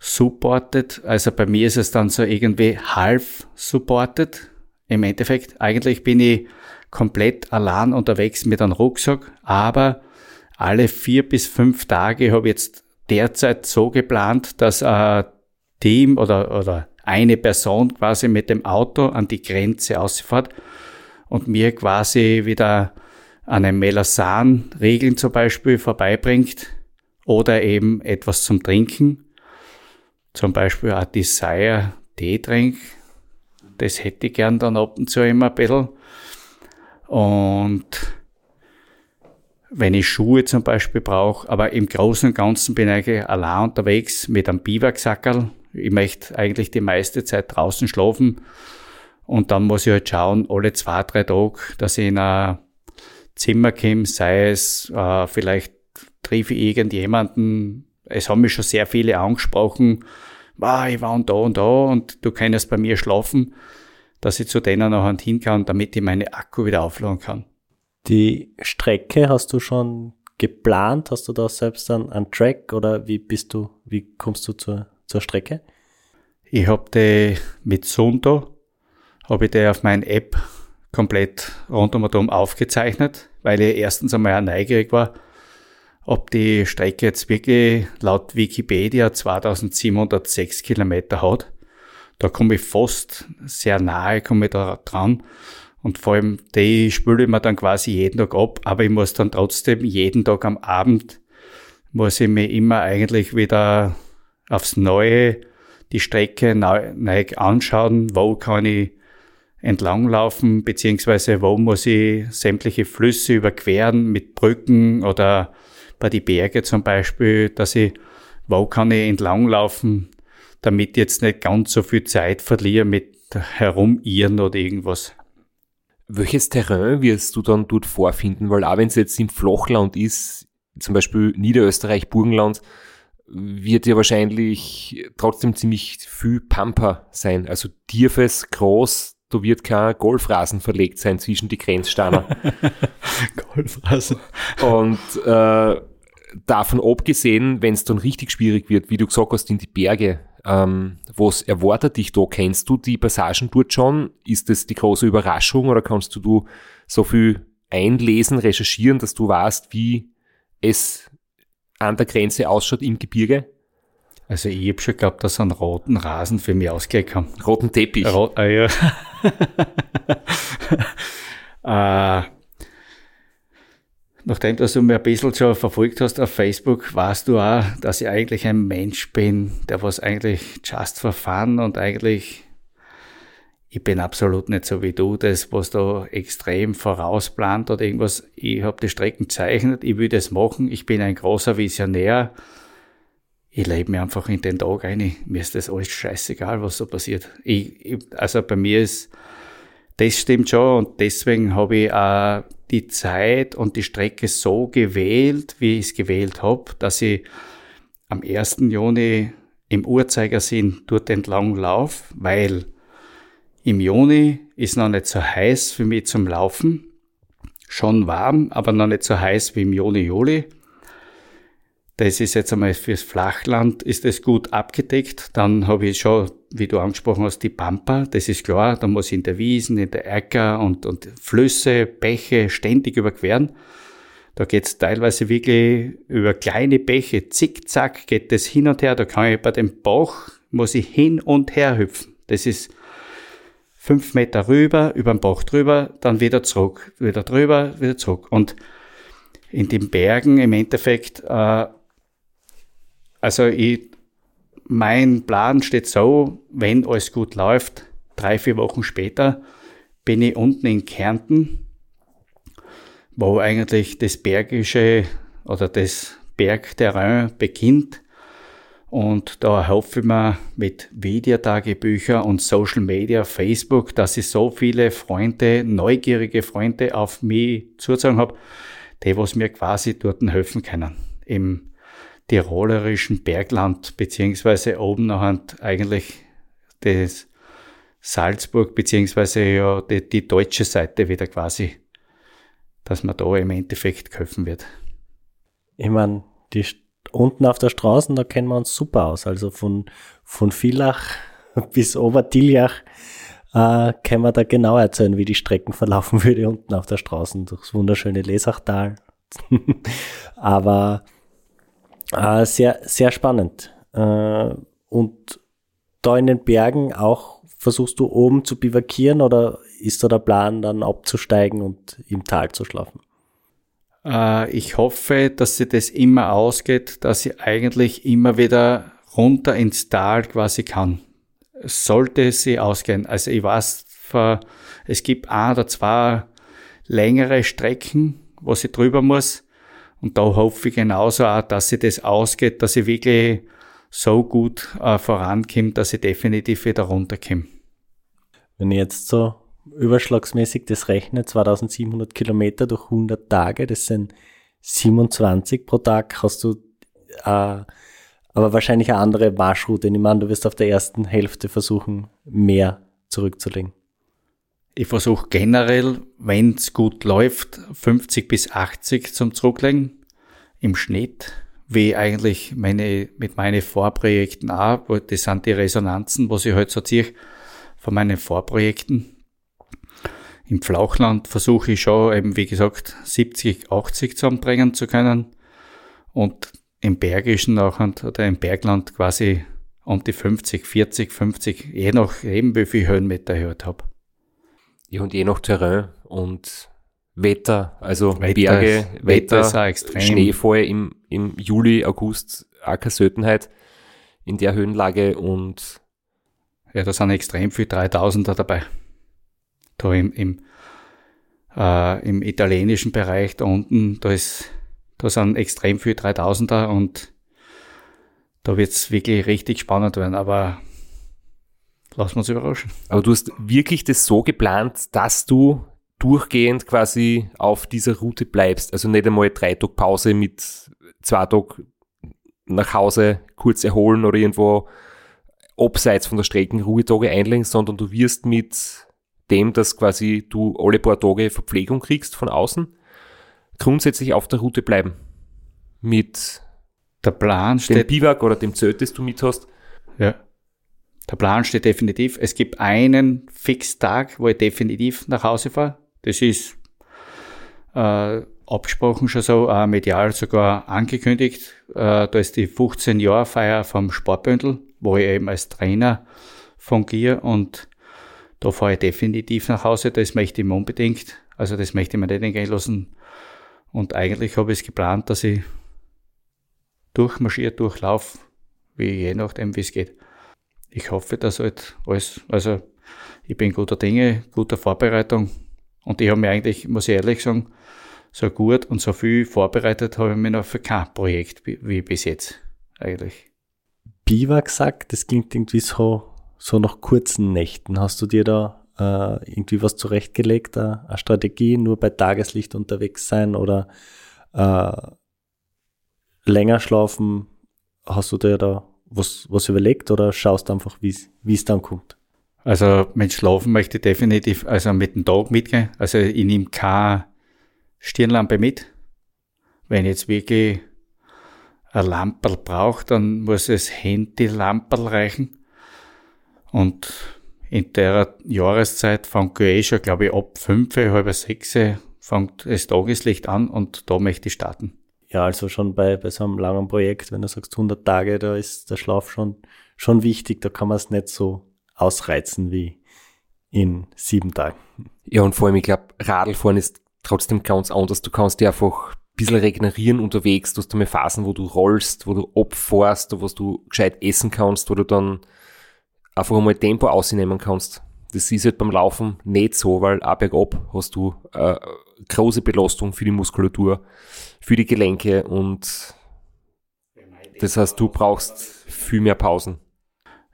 supported? Also bei mir ist es dann so irgendwie half supported. Im Endeffekt, eigentlich bin ich komplett allein unterwegs mit einem Rucksack, aber alle vier bis fünf Tage habe ich jetzt derzeit so geplant, dass ein Team oder, oder eine Person quasi mit dem Auto an die Grenze ausfährt und mir quasi wieder einen Melasan-Regeln zum Beispiel vorbeibringt oder eben etwas zum Trinken. Zum Beispiel ein Desire Teetrink. Das hätte ich gern dann ab und zu immer ein bisschen. Und wenn ich Schuhe zum Beispiel brauche, aber im Großen und Ganzen bin ich eigentlich allein unterwegs mit einem Biwaksackerl. Ich möchte eigentlich die meiste Zeit draußen schlafen. Und dann muss ich halt schauen, alle zwei, drei Tage, dass ich in einer Zimmer komme, sei es äh, vielleicht treffe ich irgendjemanden, es haben mich schon sehr viele angesprochen, ah, ich war und da und da und du kannst bei mir schlafen, dass ich zu denen noch hin kann, damit ich meine Akku wieder aufladen kann. Die Strecke hast du schon geplant? Hast du da selbst einen, einen Track oder wie bist du, wie kommst du zur, zur Strecke? Ich habe die mit Sundo, habe ich die auf meine App komplett rund um und um aufgezeichnet, weil ich erstens einmal neugierig war, ob die Strecke jetzt wirklich laut Wikipedia 2706 Kilometer hat. Da komme ich fast sehr nahe, komme ich da dran. Und vor allem, die spüle ich mir dann quasi jeden Tag ab, aber ich muss dann trotzdem jeden Tag am Abend, muss ich mir immer eigentlich wieder aufs Neue die Strecke neu, neu anschauen, wo kann ich entlanglaufen, beziehungsweise wo muss ich sämtliche Flüsse überqueren mit Brücken oder bei die Berge zum Beispiel, dass ich, wo kann ich entlanglaufen, damit ich jetzt nicht ganz so viel Zeit verliere mit Herumirren oder irgendwas. Welches Terrain wirst du dann dort vorfinden? Weil auch wenn es jetzt im Flachland ist, zum Beispiel Niederösterreich, Burgenland, wird ja wahrscheinlich trotzdem ziemlich viel Pampa sein. Also tiefes, groß, da wird kein Golfrasen verlegt sein zwischen die Grenzsteine. Golfrasen. Und äh, davon abgesehen, wenn es dann richtig schwierig wird, wie du gesagt hast, in die Berge, ähm, was erwartet dich da? Kennst du die Passagen dort schon? Ist das die große Überraschung oder kannst du, du so viel einlesen, recherchieren, dass du weißt, wie es an der Grenze ausschaut im Gebirge? Also ich habe schon geglaubt, dass einen roten Rasen für mich ausgelegt haben. Roten Teppich. Ro ah, ja. äh, nachdem du mir ein bisschen schon verfolgt hast auf Facebook, weißt du auch, dass ich eigentlich ein Mensch bin, der was eigentlich just for fun und eigentlich, ich bin absolut nicht so wie du, das, was da extrem vorausplant oder irgendwas. Ich habe die Strecken gezeichnet, ich will das machen, ich bin ein großer Visionär. Ich lebe mir einfach in den Tag ein. Mir ist das alles scheißegal, was so passiert. Ich, ich, also bei mir ist, das stimmt schon und deswegen habe ich auch die Zeit und die Strecke so gewählt, wie ich es gewählt habe, dass ich am 1. Juni im Uhrzeigersinn dort entlang laufe, weil im Juni ist noch nicht so heiß für mich zum Laufen. Schon warm, aber noch nicht so heiß wie im Juni, Juli. Das ist jetzt einmal fürs Flachland ist das gut abgedeckt. Dann habe ich schon, wie du angesprochen hast, die Pampa. Das ist klar. Da muss ich in der Wiesen, in der Äcker und, und Flüsse, Bäche ständig überqueren. Da geht's teilweise wirklich über kleine Bäche, zickzack geht das hin und her. Da kann ich bei dem Bach, muss ich hin und her hüpfen. Das ist fünf Meter rüber, über den Bach drüber, dann wieder zurück, wieder drüber, wieder zurück. Und in den Bergen im Endeffekt äh, also ich, mein Plan steht so, wenn alles gut läuft, drei, vier Wochen später bin ich unten in Kärnten, wo eigentlich das Bergische oder das Bergterrain beginnt. Und da hoffe ich mir mit Videotagebücher und Social Media, Facebook, dass ich so viele Freunde, neugierige Freunde auf mich zusagen habe, die was mir quasi dort helfen können. Im tirolerischen Bergland, beziehungsweise oben noch eigentlich das Salzburg, beziehungsweise ja die, die deutsche Seite wieder quasi, dass man da im Endeffekt köpfen wird. Ich meine, die unten auf der Straße, da kennen wir uns super aus. Also von, von Villach bis Obertiljach äh, können wir da genau erzählen, wie die Strecken verlaufen würde unten auf der Straße durchs wunderschöne Lesachtal. Aber äh, sehr, sehr spannend. Äh, und da in den Bergen auch versuchst du oben zu bivakieren oder ist da der Plan dann abzusteigen und im Tal zu schlafen? Äh, ich hoffe, dass sie das immer ausgeht, dass sie eigentlich immer wieder runter ins Tal quasi kann. Sollte sie ausgehen. Also ich weiß, es gibt ein oder zwei längere Strecken, wo sie drüber muss. Und da hoffe ich genauso auch, dass sie das ausgeht, dass sie wirklich so gut äh, vorankommt, dass sie definitiv wieder runterkommt. Wenn ich jetzt so überschlagsmäßig das rechne, 2700 Kilometer durch 100 Tage, das sind 27 pro Tag, hast du äh, aber wahrscheinlich eine andere Marschroute. Ich meine, du wirst auf der ersten Hälfte versuchen, mehr zurückzulegen. Ich versuche generell, wenn es gut läuft, 50 bis 80 zum Zurücklegen im Schnitt, wie eigentlich meine, mit meinen Vorprojekten auch, das sind die Resonanzen, was ich halt so ziehe von meinen Vorprojekten. Im Flachland versuche ich schon eben, wie gesagt, 70, 80 zusammenbringen zu können und im Bergischen auch oder im Bergland quasi um die 50, 40, 50, je nachdem, wie viel Höhenmeter ich halt habe. Ja, und je nach Terrain und Wetter, also Wetter Berge, Wetter extrem. Schneefall im, im Juli, August, auch keine Seltenheit in der Höhenlage und Ja, da sind extrem viel 3000er dabei. Da im, im, äh, im italienischen Bereich da unten, da ist, da sind extrem viel 3000er und da wird's wirklich richtig spannend werden, aber lassen wir uns überraschen. Aber du hast wirklich das so geplant, dass du durchgehend quasi auf dieser Route bleibst. Also nicht einmal drei Tage Pause mit zwei Tagen nach Hause kurz erholen oder irgendwo abseits von der Strecken Ruhetage einlegen, sondern du wirst mit dem, dass quasi du alle paar Tage Verpflegung kriegst von außen, grundsätzlich auf der Route bleiben. Mit Der Plan dem steht, Biwak oder dem Zelt, das du mit hast. ja, der Plan steht definitiv. Es gibt einen Fixtag, wo ich definitiv nach Hause fahre. Das ist äh, abgesprochen schon so, äh, medial sogar angekündigt. Äh, da ist die 15-Jahr-Feier vom Sportbündel, wo ich eben als Trainer fungiere und da fahre ich definitiv nach Hause. Das möchte ich mir unbedingt, also das möchte ich mir nicht entgehen lassen. Und eigentlich habe ich es geplant, dass ich durchmarschiert, durchlauf, wie je nachdem, wie es geht. Ich hoffe, dass halt alles, also ich bin guter Dinge, guter Vorbereitung und ich habe mir eigentlich, muss ich ehrlich sagen, so gut und so viel vorbereitet habe ich mir noch für kein Projekt wie, bis jetzt eigentlich. Biwak sagt, das klingt irgendwie so, so nach kurzen Nächten. Hast du dir da äh, irgendwie was zurechtgelegt, äh, eine Strategie, nur bei Tageslicht unterwegs sein oder äh, länger schlafen? Hast du dir da was, was überlegt oder schaust einfach, wie es dann kommt? Also mit Schlafen möchte ich definitiv, also mit dem Tag mitgehen. Also ich nehme keine Stirnlampe mit. Wenn ich jetzt wirklich ein Lamperl brauche, dann muss es Handy-Lamperl reichen. Und in der Jahreszeit fängt eh schon, glaube ich, ab fünf, halb sechs fängt das Tageslicht an und da möchte ich starten. Ja, also schon bei, bei so einem langen Projekt, wenn du sagst 100 Tage, da ist der Schlaf schon, schon wichtig. Da kann man es nicht so ausreizen wie in sieben Tagen. Ja, und vor allem, ich glaube, Radlfahren ist trotzdem ganz anders. Du kannst dir einfach ein bisschen regenerieren unterwegs. Du hast einmal Phasen, wo du rollst, wo du abfährst, wo du gescheit essen kannst, wo du dann einfach einmal Tempo ausnehmen kannst. Das ist halt beim Laufen nicht so, weil ab bergab hast du äh, große Belastung für die Muskulatur, für die Gelenke und das heißt, du brauchst viel mehr Pausen.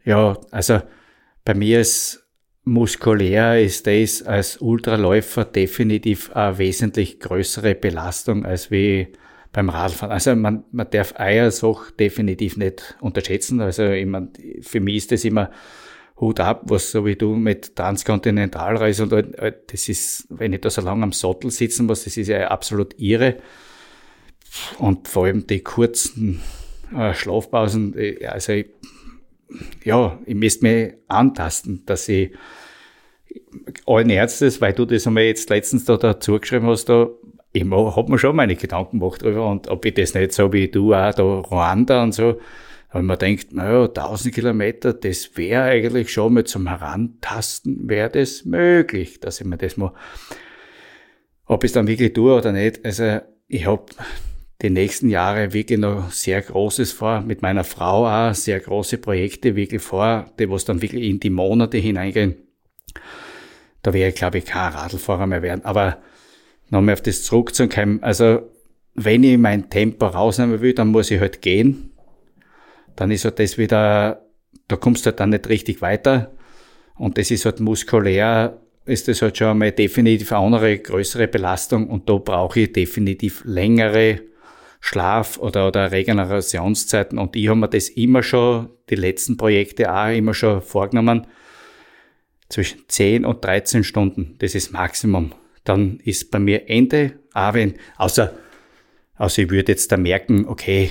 Ja, also bei mir ist muskulär ist das als Ultraläufer definitiv eine wesentlich größere Belastung als wie beim Radfahren. Also man, man darf eine Sache definitiv nicht unterschätzen. Also ich mein, für mich ist das immer Hut ab, was so wie du mit Transkontinentalreise und all- all- das ist, wenn ich da so lange am Sattel sitzen muss, das ist ja absolut irre. Und vor allem die kurzen äh, Schlafpausen, äh, also ich, ja, ich müsste mich antasten, dass ich allen Ernstes, weil du das einmal jetzt letztens da dazu geschrieben hast, da, ich habe mir schon meine Gedanken gemacht drüber und ob ich das nicht so wie du auch da Ruanda und so, ich mir gedacht, naja, 1000 Kilometer, das wäre eigentlich schon mal zum Herantasten, wäre das möglich, dass ich mir das mal, ob ich es dann wirklich tue oder nicht, also ich habe die nächsten Jahre wirklich noch sehr Großes vor, mit meiner Frau auch sehr große Projekte wirklich vor, die was dann wirklich in die Monate hineingehen. Da wäre ich, glaube ich, kein Radlfahrer mehr werden. Aber nochmal auf das zurückzukommen, also wenn ich mein Tempo rausnehmen will, dann muss ich halt gehen. Dann ist halt das wieder, da kommst du halt dann nicht richtig weiter. Und das ist halt muskulär, ist das halt schon einmal definitiv eine andere, größere Belastung. Und da brauche ich definitiv längere Schlaf oder, oder Regenerationszeiten. Und ich habe mir das immer schon, die letzten Projekte auch immer schon vorgenommen, zwischen 10 und 13 Stunden. Das ist Maximum. Dann ist bei mir Ende, auch wenn, außer, außer ich würde jetzt da merken, okay,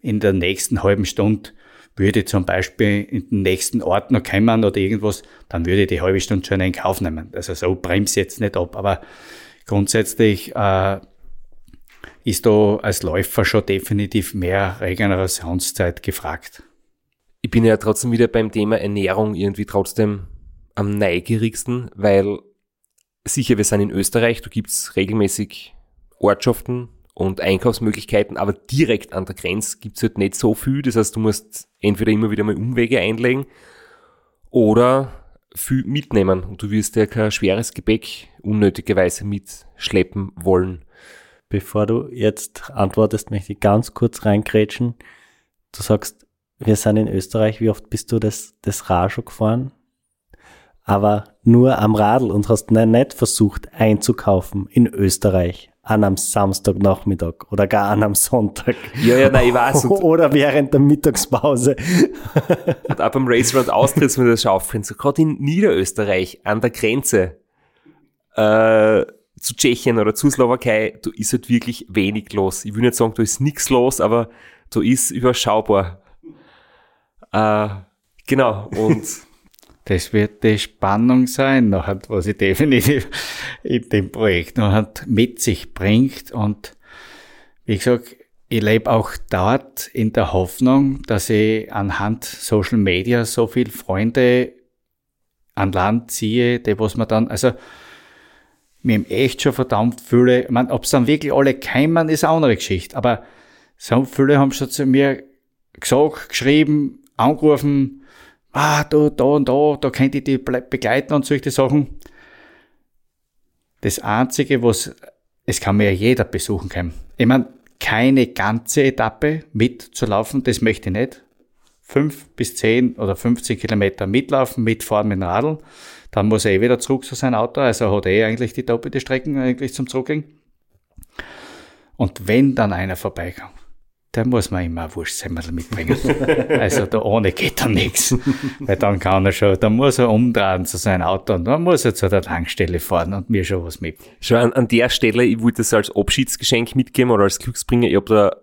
in der nächsten halben Stunde würde ich zum Beispiel in den nächsten Ort noch kommen oder irgendwas, dann würde ich die halbe Stunde schon in Kauf nehmen. Also so bremse jetzt nicht ab, aber grundsätzlich äh, ist da als Läufer schon definitiv mehr Regenerationszeit gefragt. Ich bin ja trotzdem wieder beim Thema Ernährung irgendwie trotzdem am neugierigsten, weil sicher, wir sind in Österreich, da gibt's regelmäßig Ortschaften und Einkaufsmöglichkeiten, aber direkt an der Grenze gibt's halt nicht so viel. Das heißt, du musst entweder immer wieder mal Umwege einlegen oder viel mitnehmen und du wirst ja kein schweres Gepäck unnötigerweise mitschleppen wollen. Bevor du jetzt antwortest, möchte ich ganz kurz reingrätschen. Du sagst, wir sind in Österreich, wie oft bist du das, das Rad schon gefahren? Aber nur am Radl und hast nicht versucht einzukaufen in Österreich an einem Samstagnachmittag oder gar an einem Sonntag. Ja, ja, nein, ich weiß. Oder während der Mittagspause. Und auch beim Race Round Austritt mir das schon auffallen. So gerade in Niederösterreich an der Grenze äh, zu Tschechien oder zu Slowakei, da ist halt wirklich wenig los. Ich will nicht sagen, da ist nichts los, aber da ist überschaubar. Äh, genau, und Das wird die Spannung sein, nachher, was ich definitiv in dem Projekt noch mit sich bringt. Und wie gesagt, ich lebe auch dort in der Hoffnung, dass ich anhand Social Media so viele Freunde an Land ziehe, die was man dann, also mir echt schon verdammt viele, ich meine, ob es dann wirklich alle keimen, ist eine andere Geschichte, aber so viele haben schon zu mir gesagt, geschrieben, angerufen, ah, da, da und da, da könnt ihr die begleiten und solche Sachen. Das Einzige, was, es kann mir ja jeder besuchen können. Ich meine, keine ganze Etappe mitzulaufen, das möchte ich nicht. Fünf bis zehn oder 15 Kilometer mitlaufen, mitfahren mit dem Radl. Dann muss er eh wieder zurück zu seinem Auto, also hat er eh eigentlich die doppelte Strecken eigentlich zum Zurücklegen. Und wenn dann einer vorbeikommt, der muss man immer ein Wurstsemmel mitbringen. also da ohne geht dann nichts. Weil dann kann er schon, dann muss er umdrehen zu seinem Auto und dann muss er zu der Tankstelle fahren und mir schon was mit. Schon an, an der Stelle, ich wollte das als Abschiedsgeschenk mitgeben oder als Glücksbringer. Ich habe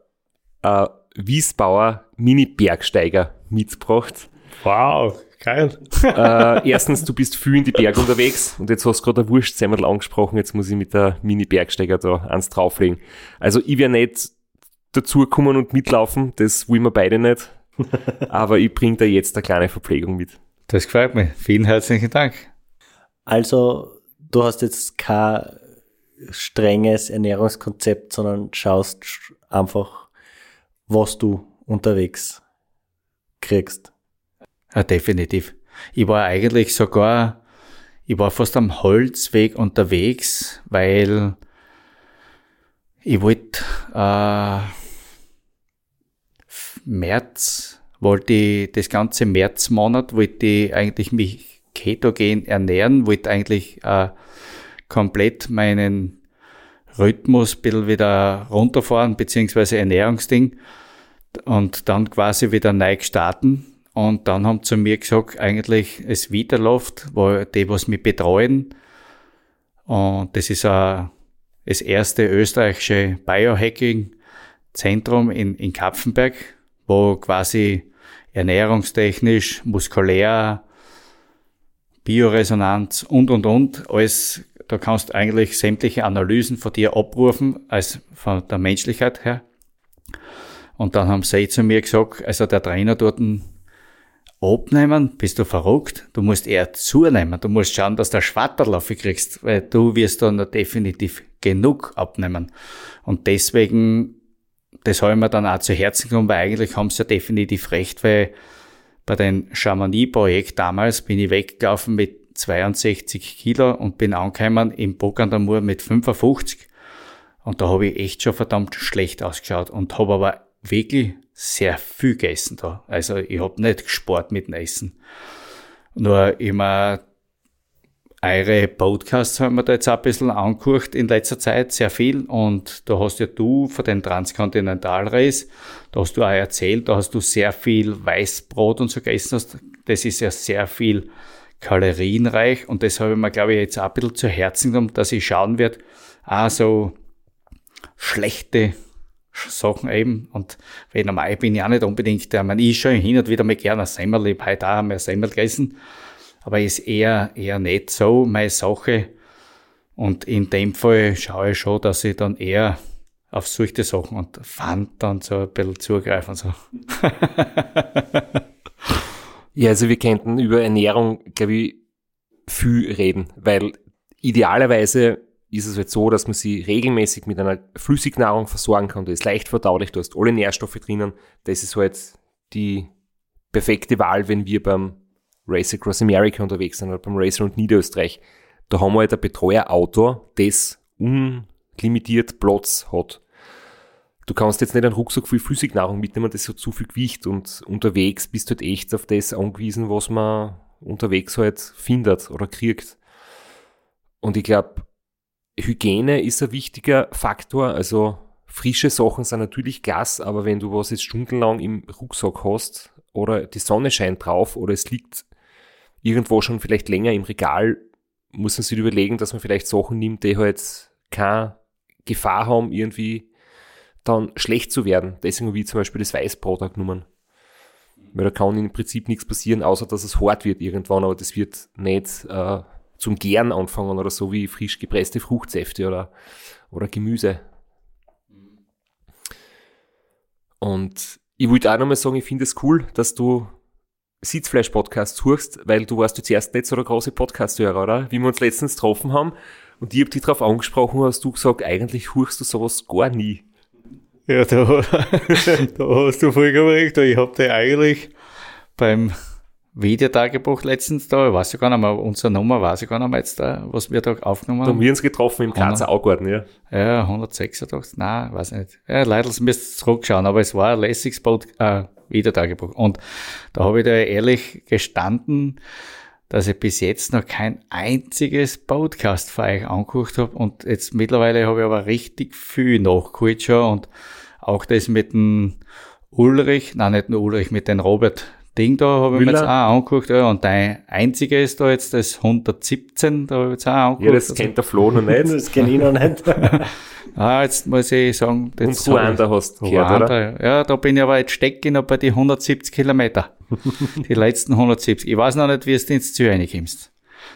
da äh, Wiesbauer Mini-Bergsteiger mitgebracht. Wow, geil. äh, erstens, du bist viel in die Berge unterwegs und jetzt hast du gerade ein Wurstsemmel angesprochen, jetzt muss ich mit der Mini-Bergsteiger da eins drauflegen. Also ich wäre nicht dazukommen und mitlaufen, das wollen wir beide nicht. Aber ich bringe da jetzt eine kleine Verpflegung mit. Das gefällt mir. Vielen herzlichen Dank. Also, du hast jetzt kein strenges Ernährungskonzept, sondern schaust einfach, was du unterwegs kriegst. Ja, definitiv. Ich war eigentlich sogar, ich war fast am Holzweg unterwegs, weil ich wollte äh, März, wollte ich das ganze Märzmonat, wollte ich eigentlich mich ketogen ernähren, wollte eigentlich äh, komplett meinen Rhythmus ein bisschen wieder runterfahren, beziehungsweise Ernährungsding und dann quasi wieder neu starten. Und dann haben zu mir gesagt, eigentlich es weiterläuft, weil die, was mich betreuen, und das ist auch das erste österreichische Biohacking-Zentrum in, in Kapfenberg, wo quasi ernährungstechnisch, muskulär, Bioresonanz und, und, und, alles, da kannst du eigentlich sämtliche Analysen von dir abrufen, als von der Menschlichkeit her. Und dann haben sie zu mir gesagt, also der Trainer dort abnehmen, bist du verrückt, du musst eher zunehmen, du musst schauen, dass du Schwatterlaufe kriegst, weil du wirst dann definitiv genug abnehmen. Und deswegen, das habe ich mir dann auch zu Herzen genommen, weil eigentlich haben sie ja definitiv recht, weil bei dem Chamonix-Projekt damals bin ich weggelaufen mit 62 Kilo und bin angekommen im Bockandamur mit 55. Und da habe ich echt schon verdammt schlecht ausgeschaut und habe aber wirklich sehr viel gegessen da. Also ich habe nicht gespart mit dem Essen. Nur immer eure Podcasts haben wir da jetzt auch ein bisschen angehört in letzter Zeit, sehr viel. Und da hast ja du von den Transcontinental Race, da hast du auch erzählt, da hast du sehr viel Weißbrot und so gegessen. Das ist ja sehr viel kalorienreich. Und das habe ich mir, glaube ich, jetzt auch ein bisschen zu Herzen genommen, dass ich schauen werde, auch so schlechte Sachen eben. Und normal bin ich auch nicht unbedingt der, man ist schon hin und wieder mal gerne ein Semmel, ich habe heute auch ein Semmel gegessen aber ist eher, eher nicht so meine Sache. Und in dem Fall schaue ich schon, dass ich dann eher auf solche Sachen und Pfand dann so ein bisschen zugreifen. So. ja, also wir könnten über Ernährung, glaube ich, viel reden, weil idealerweise ist es halt so, dass man sie regelmäßig mit einer Flüssignahrung versorgen kann. Das ist leicht verdaulich, du hast alle Nährstoffe drinnen. Das ist halt die perfekte Wahl, wenn wir beim Race Across America unterwegs sind oder beim Race Around Niederösterreich, da haben wir halt ein Betreuerauto, das unlimitiert Platz hat. Du kannst jetzt nicht einen Rucksack viel Flüssignahrung mitnehmen, das hat zu viel Gewicht und unterwegs bist du halt echt auf das angewiesen, was man unterwegs halt findet oder kriegt. Und ich glaube, Hygiene ist ein wichtiger Faktor, also frische Sachen sind natürlich klasse, aber wenn du was jetzt stundenlang im Rucksack hast oder die Sonne scheint drauf oder es liegt irgendwo schon vielleicht länger im Regal, muss man sich überlegen, dass man vielleicht Sachen nimmt, die halt keine Gefahr haben, irgendwie dann schlecht zu werden. Deswegen wie zum Beispiel das Weißbrot genommen. Weil da kann im Prinzip nichts passieren, außer dass es hart wird irgendwann, aber das wird nicht äh, zum Gären anfangen oder so wie frisch gepresste Fruchtsäfte oder, oder Gemüse. Und ich wollte auch nochmal sagen, ich finde es cool, dass du Sitzfleisch-Podcast suchst, weil du warst du zuerst nicht so der große Podcast-Hörer, oder? Wie wir uns letztens getroffen haben und ich hab dich darauf angesprochen, hast du gesagt, eigentlich hörst du sowas gar nie. Ja, da, da hast du vollkommen recht. Ich hab dir eigentlich beim Videotagebuch letztens da, ich weiß ja gar nicht mehr, unsere Nummer weiß ich gar nicht mehr jetzt da, was wir da aufgenommen haben. Da haben wir uns getroffen im Grazer Augarten, ja. Ja, 186, nein, weiß nicht. Ja, leider müsst ihr zurückschauen, aber es war ein lässiges Boot, äh, Videotagebuch. Und da habe ich da ehrlich gestanden, dass ich bis jetzt noch kein einziges Podcast für euch angeguckt habe. Und jetzt mittlerweile habe ich aber richtig viel nachgeholt schon. Und auch das mit dem Ulrich, nein, nicht nur Ulrich, mit dem Robert Ding da habe ich mir jetzt auch angeguckt. Ja, und dein einziger ist da jetzt das 117, da habe ich jetzt auch angeguckt. Ja, das kennt der Flo noch nicht. das kenne ich noch nicht. Ah, jetzt muss ich sagen, das Und Ruanda hast du gehört, oder? Ja, da bin ich aber jetzt stecken noch bei die 170 Kilometer. die letzten 170. Ich weiß noch nicht, wie es ins Ziel reinkommst.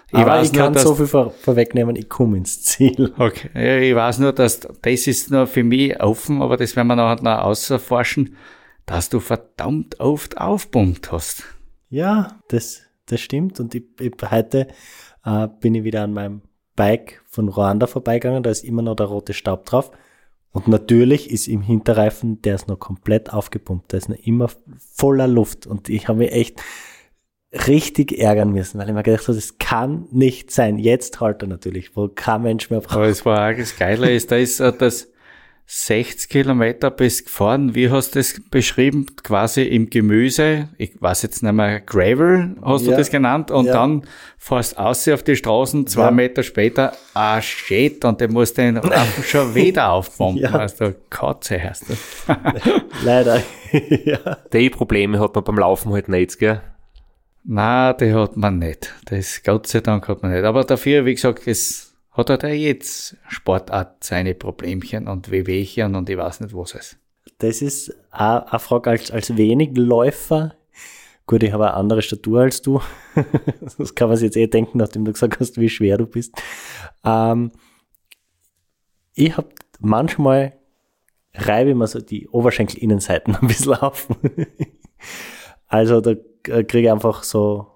Ich aber weiß ich nur, kann so viel vor, vorwegnehmen, ich komme ins Ziel. Okay. Ja, ich weiß nur, dass das ist noch für mich offen, aber das werden wir nachher noch auserforschen, dass du verdammt oft aufpumpt hast. Ja, das, das stimmt. Und ich, ich, heute äh, bin ich wieder an meinem Bike von Ruanda vorbeigegangen, da ist immer noch der rote Staub drauf. Und natürlich ist im Hinterreifen, der ist noch komplett aufgepumpt, der ist noch immer voller Luft. Und ich habe mich echt richtig ärgern müssen, weil ich mir gedacht habe, das kann nicht sein. Jetzt halt er natürlich, wo kein Mensch mehr braucht. Aber es war auch das Geile ist, da ist äh, das 60 Kilometer bis gefahren. Wie hast du das beschrieben? Quasi im Gemüse. Ich weiß jetzt nicht mehr, Gravel hast ja. du das genannt. Und ja. dann fährst du aus auf die Straßen, zwei ja. Meter später, ah shit, und dann musst du den schon wieder aufpumpen. Ja. Weißt du, Katze heißt das. Leider. ja. Die Probleme hat man beim Laufen halt nicht, gell? Nein, die hat man nicht. Das Gott sei Dank hat man nicht. Aber dafür, wie gesagt, es hat er da jetzt Sportart seine Problemchen und Wehwehchen und ich weiß nicht was es. Das ist eine Frage als, als wenig Läufer. Gut, ich habe eine andere Statur als du. das kann man sich jetzt eh denken, nachdem du gesagt hast, wie schwer du bist. Ähm, ich habe manchmal reibe ich mir so die Oberschenkelinnenseiten ein bisschen auf. also da kriege ich einfach so,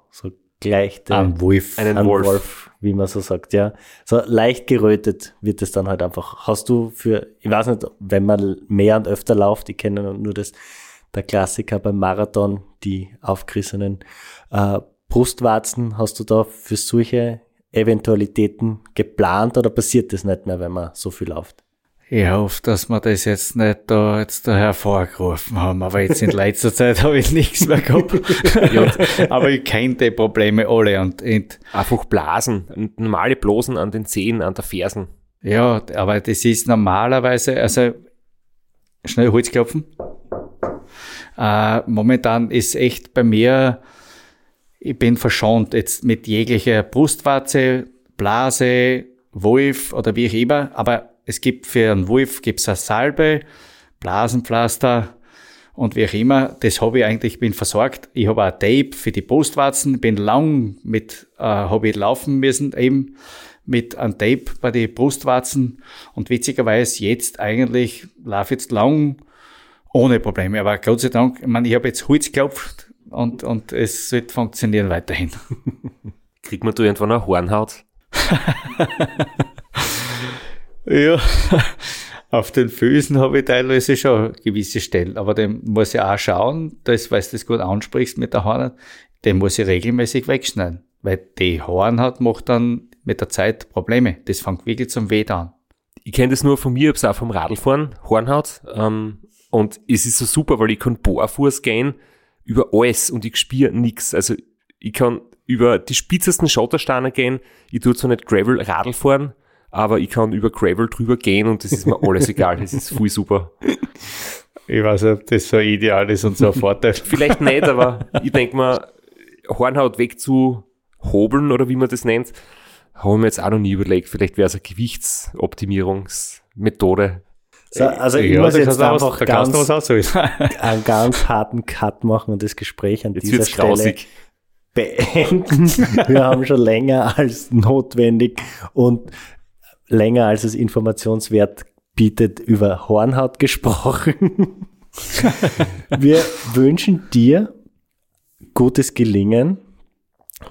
den, einen Wolf. Einen Wolf. Wolf wie man so sagt, ja. So leicht gerötet wird es dann halt einfach. Hast du für, ich weiß nicht, wenn man mehr und öfter läuft, ich kenne nur das, der Klassiker beim Marathon, die aufgerissenen äh, Brustwarzen, hast du da für solche Eventualitäten geplant oder passiert das nicht mehr, wenn man so viel läuft? Ich hoffe, dass wir das jetzt nicht da jetzt da hervorgerufen haben, aber jetzt in letzter Zeit habe ich nichts mehr gehabt. ja, aber ich kenne die Probleme alle und, und Einfach Blasen, normale Blasen an den Zehen, an der Fersen. ja, aber das ist normalerweise, also schnell Holz klopfen. Äh, momentan ist echt bei mir, ich bin verschont jetzt mit jeglicher Brustwarze, Blase, Wolf oder wie auch immer, aber es gibt für einen Wolf gibt's eine Salbe, Blasenpflaster und wie auch immer. Das habe ich eigentlich, bin versorgt. Ich habe auch Tape für die Brustwarzen, bin lang mit, äh, habe ich laufen müssen, eben mit einem Tape bei die Brustwarzen und witzigerweise jetzt eigentlich laufe ich jetzt lang ohne Probleme. Aber Gott sei Dank, ich meine, ich habe jetzt Holz geklopft und, und es wird funktionieren weiterhin. Kriegt man da irgendwann eine Hornhaut? Ja, auf den Füßen habe ich teilweise schon gewisse Stellen, aber den muss ich auch schauen, dass, weil du das gut ansprichst mit der Hornhaut, den muss ich regelmäßig wegschneiden, weil die Hornhaut macht dann mit der Zeit Probleme. Das fängt wirklich zum Weh an. Ich kenne das nur von mir, ich hab's auch vom Radlfahren, Hornhaut. Ähm, und es ist so super, weil ich kann barfuß gehen über alles und ich spüre nix. Also ich kann über die spitzesten Schottersteine gehen. Ich tue zwar nicht Gravel Radl fahren, aber ich kann über Gravel drüber gehen und das ist mir alles egal. Das ist voll super. Ich weiß nicht, ob das so ideal ist und so ein Vorteil. Vielleicht nicht, aber ich denke mal, Hornhaut weg zu hobeln oder wie man das nennt, habe ich mir jetzt auch noch nie überlegt. Vielleicht wäre es eine Gewichtsoptimierungsmethode. So, also ich Ja, muss jetzt einfach da kannst du was ganz, aussuchen. einen ganz harten Cut machen und das Gespräch an Jetzt dieser Stelle grausig. beenden. Wir haben schon länger als notwendig und länger als es Informationswert bietet über Hornhaut gesprochen. Wir wünschen dir gutes Gelingen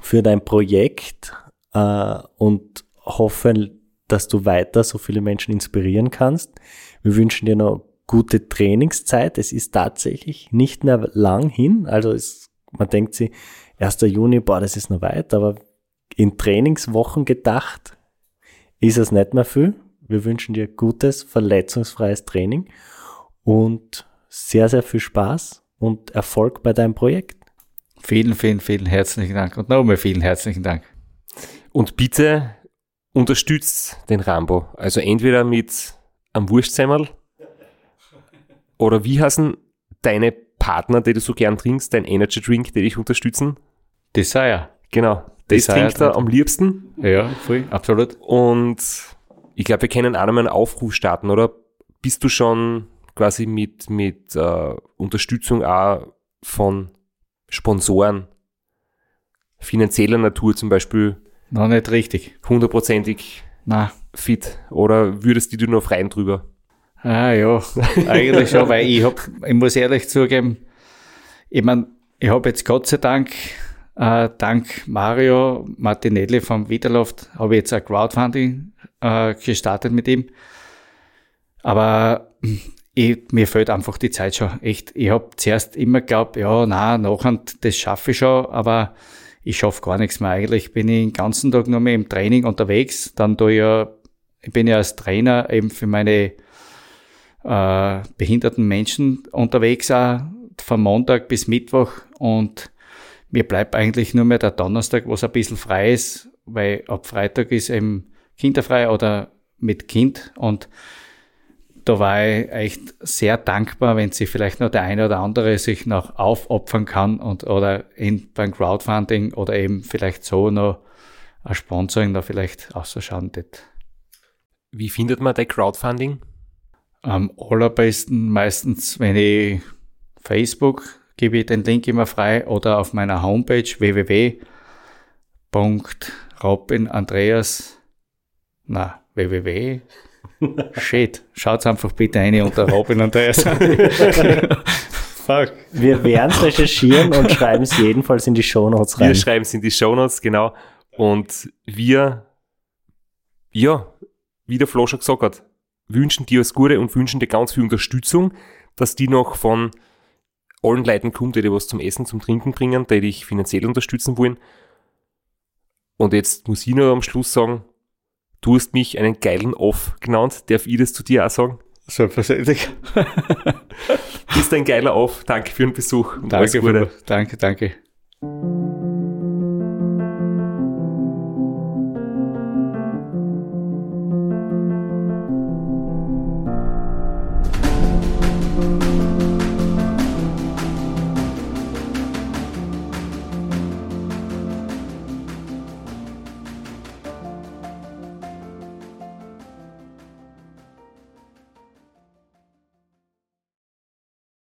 für dein Projekt äh, und hoffen, dass du weiter so viele Menschen inspirieren kannst. Wir wünschen dir noch gute Trainingszeit. Es ist tatsächlich nicht mehr lang hin. Also es, man denkt sich, 1. Juni, boah, das ist noch weit, aber in Trainingswochen gedacht ist es nicht mehr viel. Wir wünschen dir gutes, verletzungsfreies Training und sehr, sehr viel Spaß und Erfolg bei deinem Projekt. Vielen, vielen, vielen herzlichen Dank und nochmal vielen herzlichen Dank. Und bitte unterstützt den Rambo. Also entweder mit einem Wurstsemmel oder wie heißen deine Partner, die du so gern trinkst, dein Energy Drink, die dich unterstützen? Desire. Genau. Das trinkt er am liebsten. Ja, voll, absolut. Und ich glaube, wir können auch noch mal einen Aufruf starten, oder? Bist du schon quasi mit, mit äh, Unterstützung auch von Sponsoren finanzieller Natur zum Beispiel Noch nicht richtig. hundertprozentig Na, fit oder würdest du dir nur freien drüber? Ah ja, eigentlich schon, weil ich hab, ich muss ehrlich zugeben, ich mein, ich habe jetzt Gott sei Dank, äh, dank Mario Martinelli vom Wiederloft, habe ich jetzt ein Crowdfunding äh, gestartet mit ihm. Aber ich, mir fehlt einfach die Zeit schon. Echt, ich habe zuerst immer geglaubt, ja, na, nachher, das schaffe ich schon, aber ich schaffe gar nichts mehr. Eigentlich bin ich den ganzen Tag nur mehr im Training unterwegs. Dann da ja, ich bin ja als Trainer eben für meine äh, behinderten Menschen unterwegs auch, von Montag bis Mittwoch und mir bleibt eigentlich nur mehr der Donnerstag, was ein bisschen frei ist, weil ab Freitag ist eben kinderfrei oder mit Kind und da war ich echt sehr dankbar, wenn sich vielleicht noch der eine oder andere sich noch aufopfern kann und oder in, beim Crowdfunding oder eben vielleicht so noch ein Sponsoring da vielleicht auszuschauen wird. Wie findet man dein Crowdfunding? Am allerbesten meistens, wenn ich Facebook gebe ich den Link immer frei oder auf meiner Homepage www.robinandreas na, www Shit, schaut einfach bitte rein unter Robin Andreas. Fuck. Wir werden es recherchieren und schreiben es jedenfalls in die Shownotes Wir rein. schreiben es in die Shownotes, genau. Und wir, ja, wie der Flo schon gesagt hat, wünschen dir alles Gute und wünschen dir ganz viel Unterstützung, dass die noch von allen Leuten kommt, die dir was zum Essen, zum Trinken bringen, die dich finanziell unterstützen wollen. Und jetzt muss ich nur am Schluss sagen, Du hast mich einen geilen Off genannt. Darf ich das zu dir auch sagen? Selbstverständlich. Bist ein geiler Off. Danke für den Besuch und alles Danke, Gute. danke, danke.